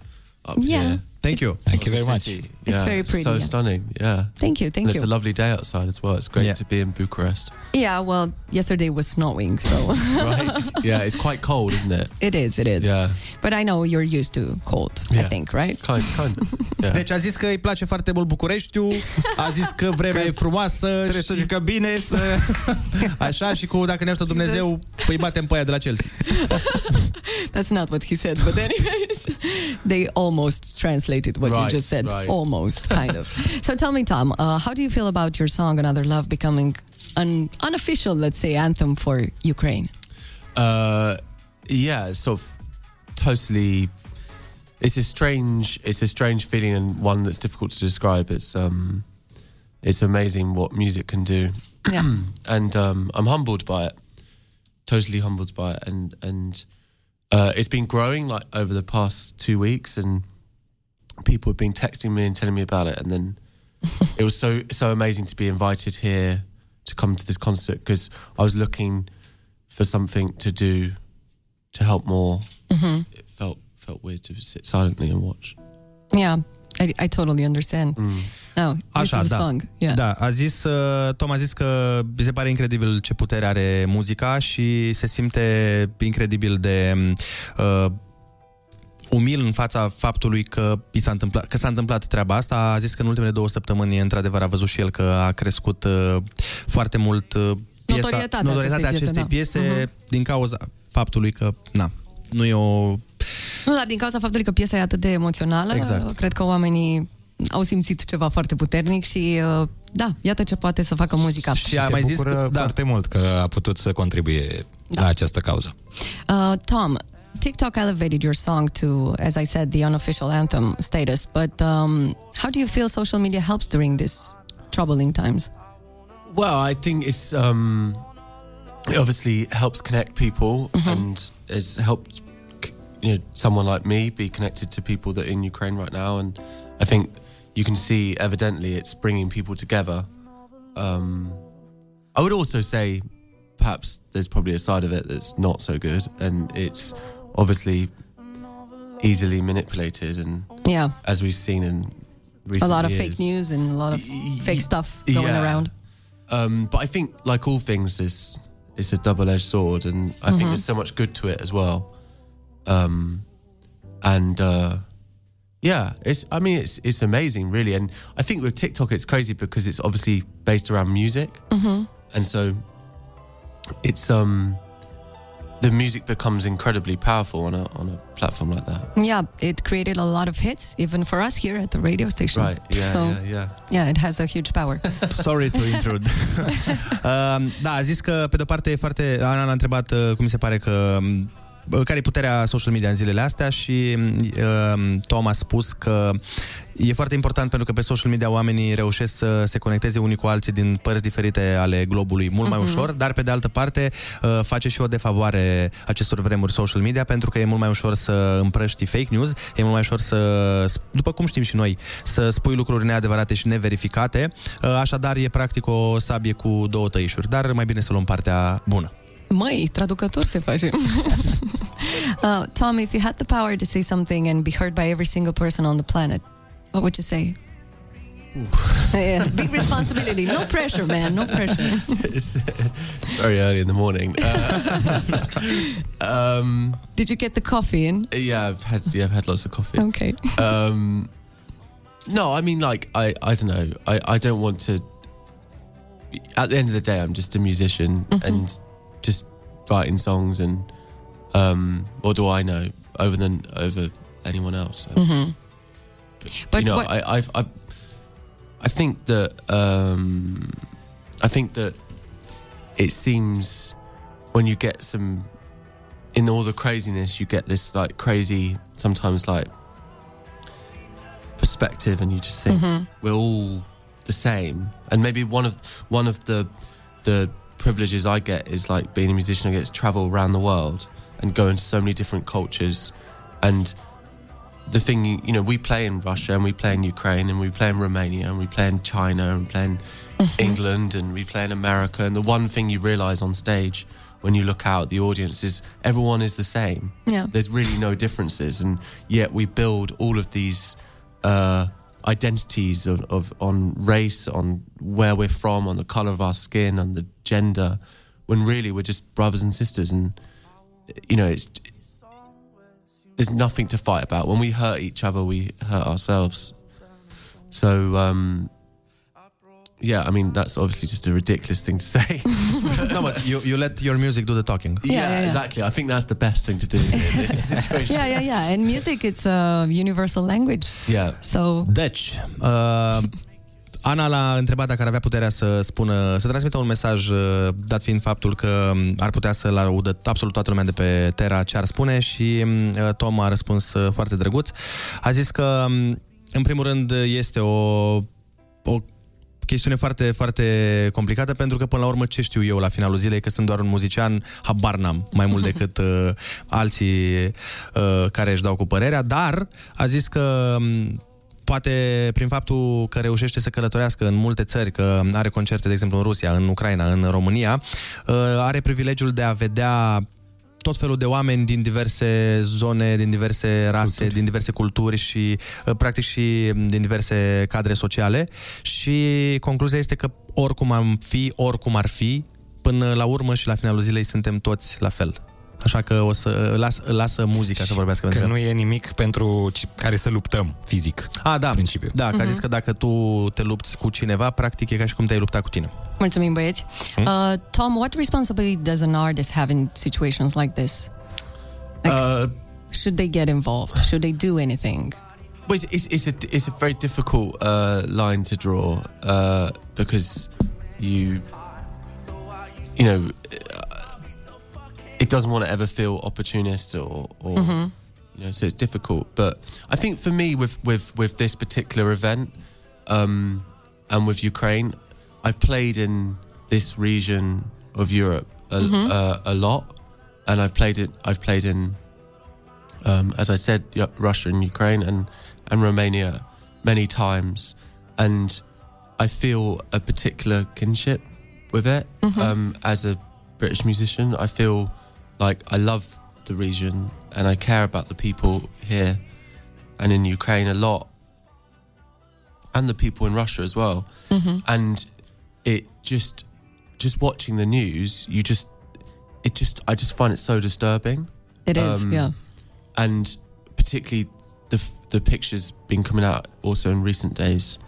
up Yeah. here. Thank you. Thank you very much. City. It's yeah, very pretty, So yeah. stunning. Yeah. Thank you, thank and it's a lovely day outside as well. It's great Yeah. to be in Bucharest. Yeah, well, yesterday was snowing, so Right. yeah, it's quite cold, isn't it? it is, it is. Yeah. But I know you're used to cold, I think, right? Kind, kind of. Yeah. Deci a zis că îi place foarte mult Bucureștiul, a zis că vremea e frumoasă Trebuie să și jucă bine, să... așa și cu dacă ne ajută Dumnezeu, îi batem pe aia de la Chelsea. That's not what he said, but anyways, they almost translated what you just said. right. Almost, kind of. so tell me, Tom, uh, how do you feel about your song "Another Love" becoming an unofficial, let's say, anthem for Ukraine? Uh, yeah, it's sort of totally. It's a strange. It's a strange feeling and one that's difficult to describe. It's um, it's amazing what music can do. Yeah. and um, I'm humbled by it. Totally humbled by it, and and uh, it's been growing like over the past two weeks, and people have been texting me and telling me about it, and then it was so so amazing to be invited here to come to this concert because I was looking for something to do to help more. Mhm. It felt felt weird to sit silently and watch. Yeah, I, I totally understand. Now, this Așa, is a da. song. Yeah. Da, a zis, uh, Tom a zis că îi se pare incredibil ce putere are muzica și se simte incredibil de uh, umil în fața faptului că, i s-a întâmplat, că s-a întâmplat treaba asta. A zis că în ultimele două săptămâni, într-adevăr, a văzut și el că a crescut uh, foarte mult uh, piesa, Notorietatea notorietatea acestei acestei piese, piese, da. piese din cauza faptului că, na, nu e o... Nu, dar din cauza faptului că piesa e atât de emoțională, Exact. cred că oamenii au simțit ceva foarte puternic și uh, da, iată ce poate să facă muzica. Și Se bucură foarte mult că a putut să contribuie la această cauză. Uh, Tom, TikTok elevated your song to, as I said, the unofficial anthem status. But um, how do you feel social media helps during these troubling times? Well, I think it's um, it obviously helps connect people and it's helped you know someone like me be connected to people that are in Ukraine right now, and I think you can see evidently it's bringing people together. Um, I would also say perhaps there's probably a side of it that's not so good, and it's obviously easily manipulated, and Yeah. as we've seen in recent years. a lot of years. fake news and a lot of fake stuff going Yeah. around. Um, but I think, like all things, there's it's a double-edged sword, and I Mhm. think there's so much good to it as well. Um, and uh, yeah, it's I mean it's it's amazing, really. And I think with TikTok, it's crazy because it's obviously based around music, Mhm. and so it's um the music becomes incredibly powerful on a on a platform like that. Yeah, it created a lot of hits, even for us here at the radio station. Right? Yeah, So, yeah, yeah. yeah, it has a huge power. Sorry to intrude. uh, da, a zis că, pe de-o parte, e foarte... Ana l-a întrebat uh, cum se pare că uh, care e puterea social media în zilele astea și uh, Tom a spus că e foarte important pentru că pe social media oamenii reușesc să se conecteze unii cu alții din părți diferite ale globului mult mai Mhm. ușor, dar pe de altă parte uh, face și o defavoare acestor vremuri social media pentru că e mult mai ușor să împrăști fake news, e mult mai ușor să, după cum știm și noi, să spui lucruri neadevărate și neverificate, uh, așadar e practic o sabie cu două tăișuri, dar mai bine să luăm partea bună. Măi, traducător te facem. uh, Tom, if you had the power to say something and be heard by every single person on the planet, what would you say? yeah, big responsibility. No pressure, man. No pressure. it's very early in the morning. Uh, um, Did you get the coffee in? Yeah, I've had yeah, I've had lots of coffee. Okay. Um, no, I mean like I I don't know. I I don't want to. At the end of the day, I'm just a musician and just writing songs and um, what do I know over than over anyone else? So, Mhm. But you know, what- I, I've, I I think that um, I think that it seems when you get some in all the craziness, you get this like crazy sometimes like perspective, and you just think Mhm. we're all the same. And maybe one of one of the the privileges I get is like being a musician. I get to travel around the world and go into so many different cultures, and the thing you, you know we play in Russia and we play in Ukraine and we play in Romania and we play in China and play in England and we play in America and the one thing you realize on stage when you look out at the audience is everyone is the same Yeah. there's really no differences and yet we build all of these uh, identities of, of on race on where we're from on the color of our skin on the gender when really we're just brothers and sisters and you know it's there's nothing to fight about. When we hurt each other, we hurt ourselves. So, um, yeah, I mean, that's obviously just a ridiculous thing to say. no, but you, you let your music do the talking. yeah, yeah, yeah. exactly. I think that's the best thing to do in this situation. Yeah, yeah, yeah. And music, it's a universal language. Yeah. So, Dutch. uh, Ana l-a întrebat dacă ar avea puterea să spună, să transmită un mesaj, uh, dat fiind faptul că um, ar putea să-l audă absolut toată lumea de pe Terra ce ar spune și um, uh, Tom a răspuns uh, foarte drăguț. A zis că, um, în primul rând, este o, o chestiune foarte, foarte complicată pentru că până la urmă ce știu eu la finalul zilei că sunt doar un muzician, habar n-am mai mult decât uh, alții uh, care își dau cu părerea, dar a zis că um, poate prin faptul că reușește să călătorească în multe țări, că are concerte, de exemplu, în Rusia, în Ucraina, în România, uh, are privilegiul de a vedea tot felul de oameni din diverse zone, din diverse rase, culturi. din diverse culturi și uh, practic și din diverse cadre sociale și concluzia este că oricum am fi, oricum ar fi, până la urmă și la finalul zilei suntem toți la fel. Așa că o să las, lasă muzica să vorbească Că pentru nu e nimic pentru ci- care să luptăm fizic. A, da. Principiu. Da, că a Mhm. zis că dacă tu te lupți cu cineva, practic e ca și cum te-ai luptat cu tine. Mulțumim, băieți. Hmm? Uh, Tom, what responsibility does an artist have in situations like this? Uh, Should they get involved? Should they do anything? Well, it's, it's, it's a it's a very difficult uh, line to draw uh, because you you know it doesn't want to ever feel opportunist or, or Mhm. you know so it's difficult. But I think for me with with with this particular event um, and with Ukraine, I've played in this region of Europe a, Mhm. uh, a lot, and I've played it. I've played in um, as I said, Russia and Ukraine and, and Romania many times. And I feel a particular kinship with it. Mhm. Um, as a British musician, I feel like I love the region and I care about the people here and in Ukraine a lot. And the people in Russia as well. Mhm. And it just, just watching the news, you just, it just, I just find it so disturbing. It is, yeah. And particularly the the pictures been coming out also in recent days.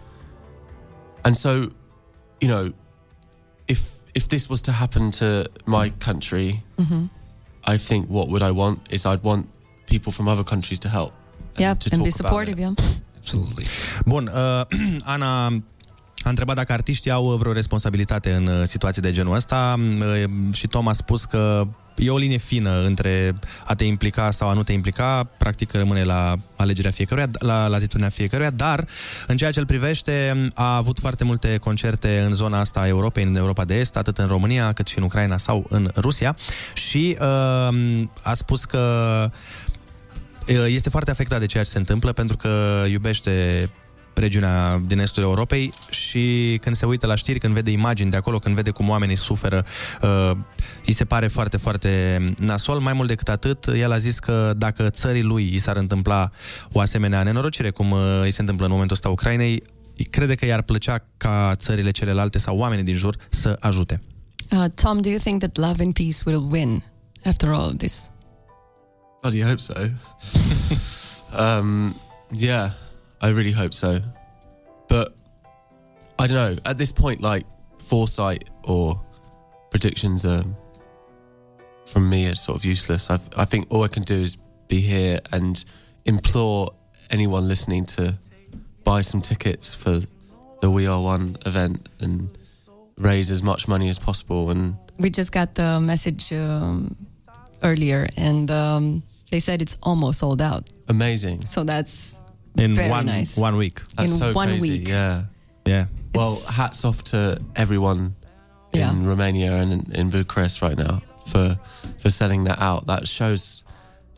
And so, you know, if if this was to happen to my country, Mhm. I think what would I want is I'd want people from other countries to help. Yeah, to and be talk about supportive, yeah. Absolutely. Bun, uh, Ana a întrebat dacă artiștii au vreo responsabilitate în uh, situații de genul ăsta uh, și Tom a spus că e o linie fină între a te implica sau a nu te implica, practic rămâne la alegerea fiecăruia, la latitudinea fiecăruia, dar în ceea ce îl privește a avut foarte multe concerte în zona asta a Europei, în Europa de Est, atât în România cât și în Ucraina sau în Rusia. Și uh, a spus că este foarte afectat de ceea ce se întâmplă pentru că iubește regiunea din estul Europei și când se uită la știri, când vede imagini de acolo, când vede cum oamenii suferă, uh, îi se pare foarte, foarte nasol. Mai mult decât atât, el a zis că dacă țării lui i s-ar întâmpla o asemenea nenorocire, cum uh, îi se întâmplă în momentul ăsta Ucrainei, crede că i-ar plăcea ca țările celelalte sau oamenii din jur să ajute. Uh, Tom, do you think that love and peace will win after all of this? God, you hope so. um, yeah, I really hope so. But I don't know. At this point, like foresight or predictions are from me are sort of useless. I've, I think all I can do is be here and implore anyone listening to buy some tickets for the We Are One event and raise as much money as possible. And We just got the message um, earlier, and um, they said it's almost sold out. amazing. So that's In very one, nice. one week. That's In so one crazy. week. Yeah. Yeah. Well, hats off to everyone in Romania and in, in Bucharest right now for for selling that out. That shows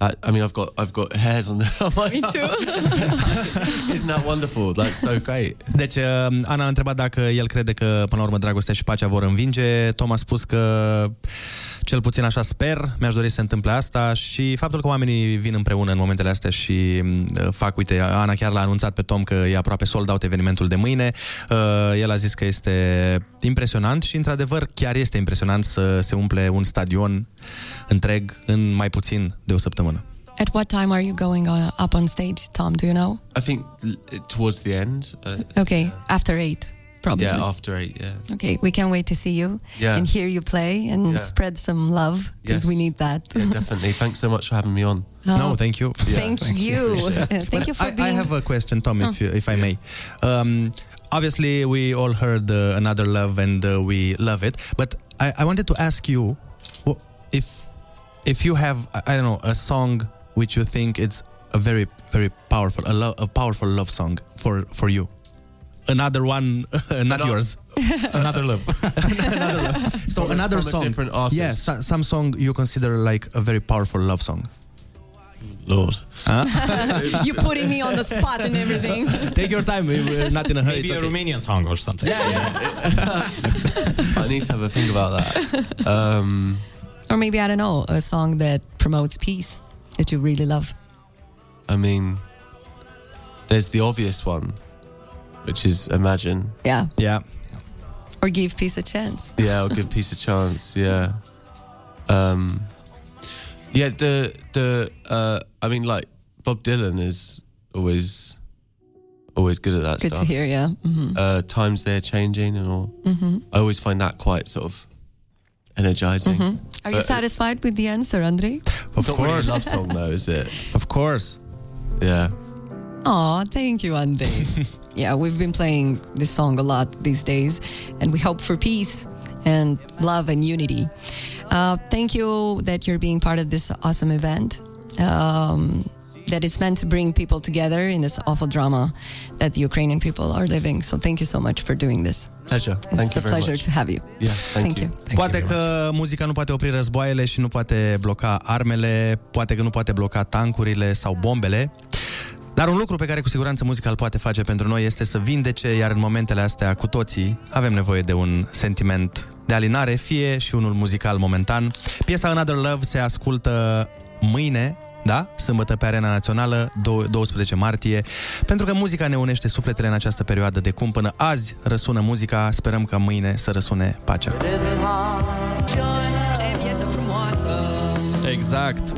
that I mean I've got I've got hairs on, the, on my Me too. Isn't that wonderful? That's so great. Deci, uh, Ana a întrebat dacă el crede că, până la urmă, dragostea și pacea vor învinge. Tom a spus că, cel puțin așa sper, mi-aș dori să se întâmple asta și faptul că oamenii vin împreună în momentele astea și uh, fac, uite, Ana chiar l-a anunțat pe Tom că e aproape sold out evenimentul de mâine. Uh, El a zis că este impresionant și, într-adevăr, chiar este impresionant să se umple un stadion întreg în mai puțin de o săptămână. At what time are you going on, up on stage, Tom? Do you know? I think l- towards the end. Uh, Okay, after eight, probably. Yeah, after eight. Yeah. Okay, we can't wait to see you Yeah. and hear you play and Yeah. spread some love because we Yes. need that. Yeah, definitely. Thanks so much for having me on. Oh. No, thank you. Thank you. Uh, Thank But you for I, being. I have a question, Tom, if, you, if I may. Um, obviously, we all heard uh, Another Love and uh, we love it. But I, I wanted to ask you wh- if if you have, I I don't know, a song which you think it's a very, very powerful, a, lo- a powerful love song for, for you. Another one, not yours. Another love. another love. So From another from a song. different artist. Yes, so- some song you consider like a very powerful love song. Lord. You're putting me on the spot and everything. Take your time. We're not in a hurry. Maybe it's a okay. Romanian song or something. Yeah, I need to have a think about that. Um, Or maybe, I don't know, a song that promotes peace that you really love. I mean, there's the obvious one, which is Imagine. Yeah. Yeah. Or give peace a chance. Yeah, I'll give peace a chance. Yeah. Um, yeah, the the uh, I mean, like Bob Dylan is always always good at that Good to hear, yeah. Mhm. Uh, times they're changing and all. Mhm. I always find that quite sort of energizing. Mhm. Are you But satisfied with the answer, Andre? Of course, really love song though, is it? Of course. Yeah. Oh, thank you, Andre. yeah, we've been playing this song a lot these days, and we hope for peace and love and unity. Uh, thank you that you're being part of this awesome event. Um, that is meant to bring people together in this awful drama that the Ukrainian people are living. So thank you so much for doing this. Pleasure. It's Thank a you very pleasure much. to have you. Yeah, thank, Thank you. you. poate că muzica nu poate opri războaiele și nu poate bloca armele, poate că nu poate bloca tancurile sau bombele, dar un lucru pe care cu siguranță muzica îl poate face pentru noi este să vindece, iar în momentele astea cu toții avem nevoie de un sentiment de alinare, fie și unul muzical momentan. Piesa Another Love se ascultă mâine, da? Sâmbătă pe Arena Națională, dou- 12 martie, pentru că muzica ne unește sufletele în această perioadă de cum până azi răsună muzica, sperăm ca mâine să răsune pacea. Ce piesă frumoasă! Exact.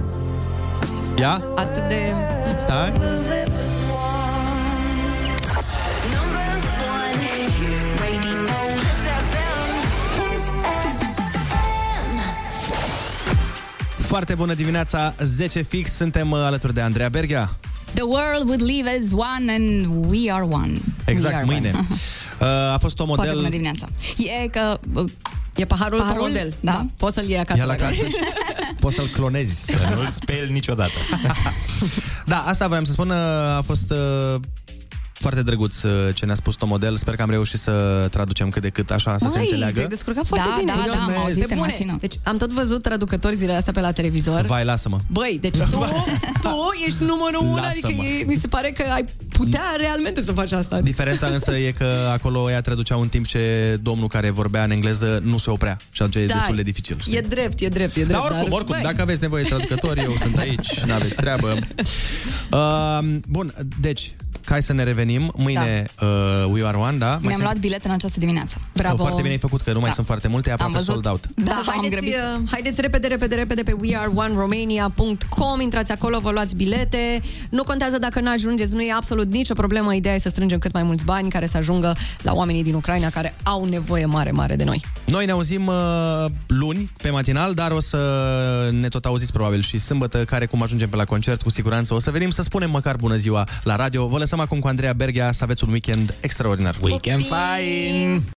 Ia? Atât de... Stai. Foarte bună dimineața, 10 fix, suntem uh, alături de Andreea Berghea. The world would live as one and we are one. we Exact, are mâine. One. Uh, a fost o Foarte bună model... dimineața. E că... uh, E paharul, Paharul? tău model. Da. da. Poți să-l iei acasă. Ia la dacă casă vrei. Poți să-l clonezi. Să nu-l speli niciodată. Da, asta vreau să spun, uh, a fost uh, foarte drăguț uh, ce ne-a spus Tom Model. Sper că am reușit să traducem cât de cât așa, să se Măi, înțeleagă. te-ai descurcat foarte Da, bine. da, da, am Mulțumesc. auzit Pe în bune. mașină. Deci am tot văzut traducători zilele astea pe la televizor. Vai, lasă-mă. Băi, deci tu, tu ești numărul unu, Lasă-mă. adică e, mi se pare că ai putea realmente să faci asta. Diferența însă e că acolo ea traduceau în timp ce domnul care vorbea în engleză nu se oprea. Și atunci e Da, destul de dificil. știi? E drept, e drept, e drept. Dar oricum, oricum, băi, dacă aveți nevoie de traducători, eu sunt aici, nu aveți treabă. Uh, bun, deci, hai să ne revenim. Mâine uh, We Are One, da? Mai Mi-am sunt- luat bilete în această dimineață. Oh, Foarte bine ai făcut, că nu mai Da. sunt foarte multe, e aproape Am văzut. sold out. Da, Da, m-am haideți, grăbit. uh, haideți repede, repede, repede pe weareoneromania.com Intrați acolo, vă luați bilete Nu contează dacă nu ajungeți, nu e absolut nicio problemă Ideea e să strângem cât mai mulți bani Care să ajungă la oamenii din Ucraina Care au nevoie mare, mare de noi Noi ne auzim uh, luni pe matinal, dar o să ne tot auziți probabil și sâmbătă, care cum ajungem pe la concert, cu siguranță o să venim să spunem măcar bună ziua la radio. Vă lăsăm acum cu Andreea Berghea să aveți un weekend extraordinar. Weekend fine!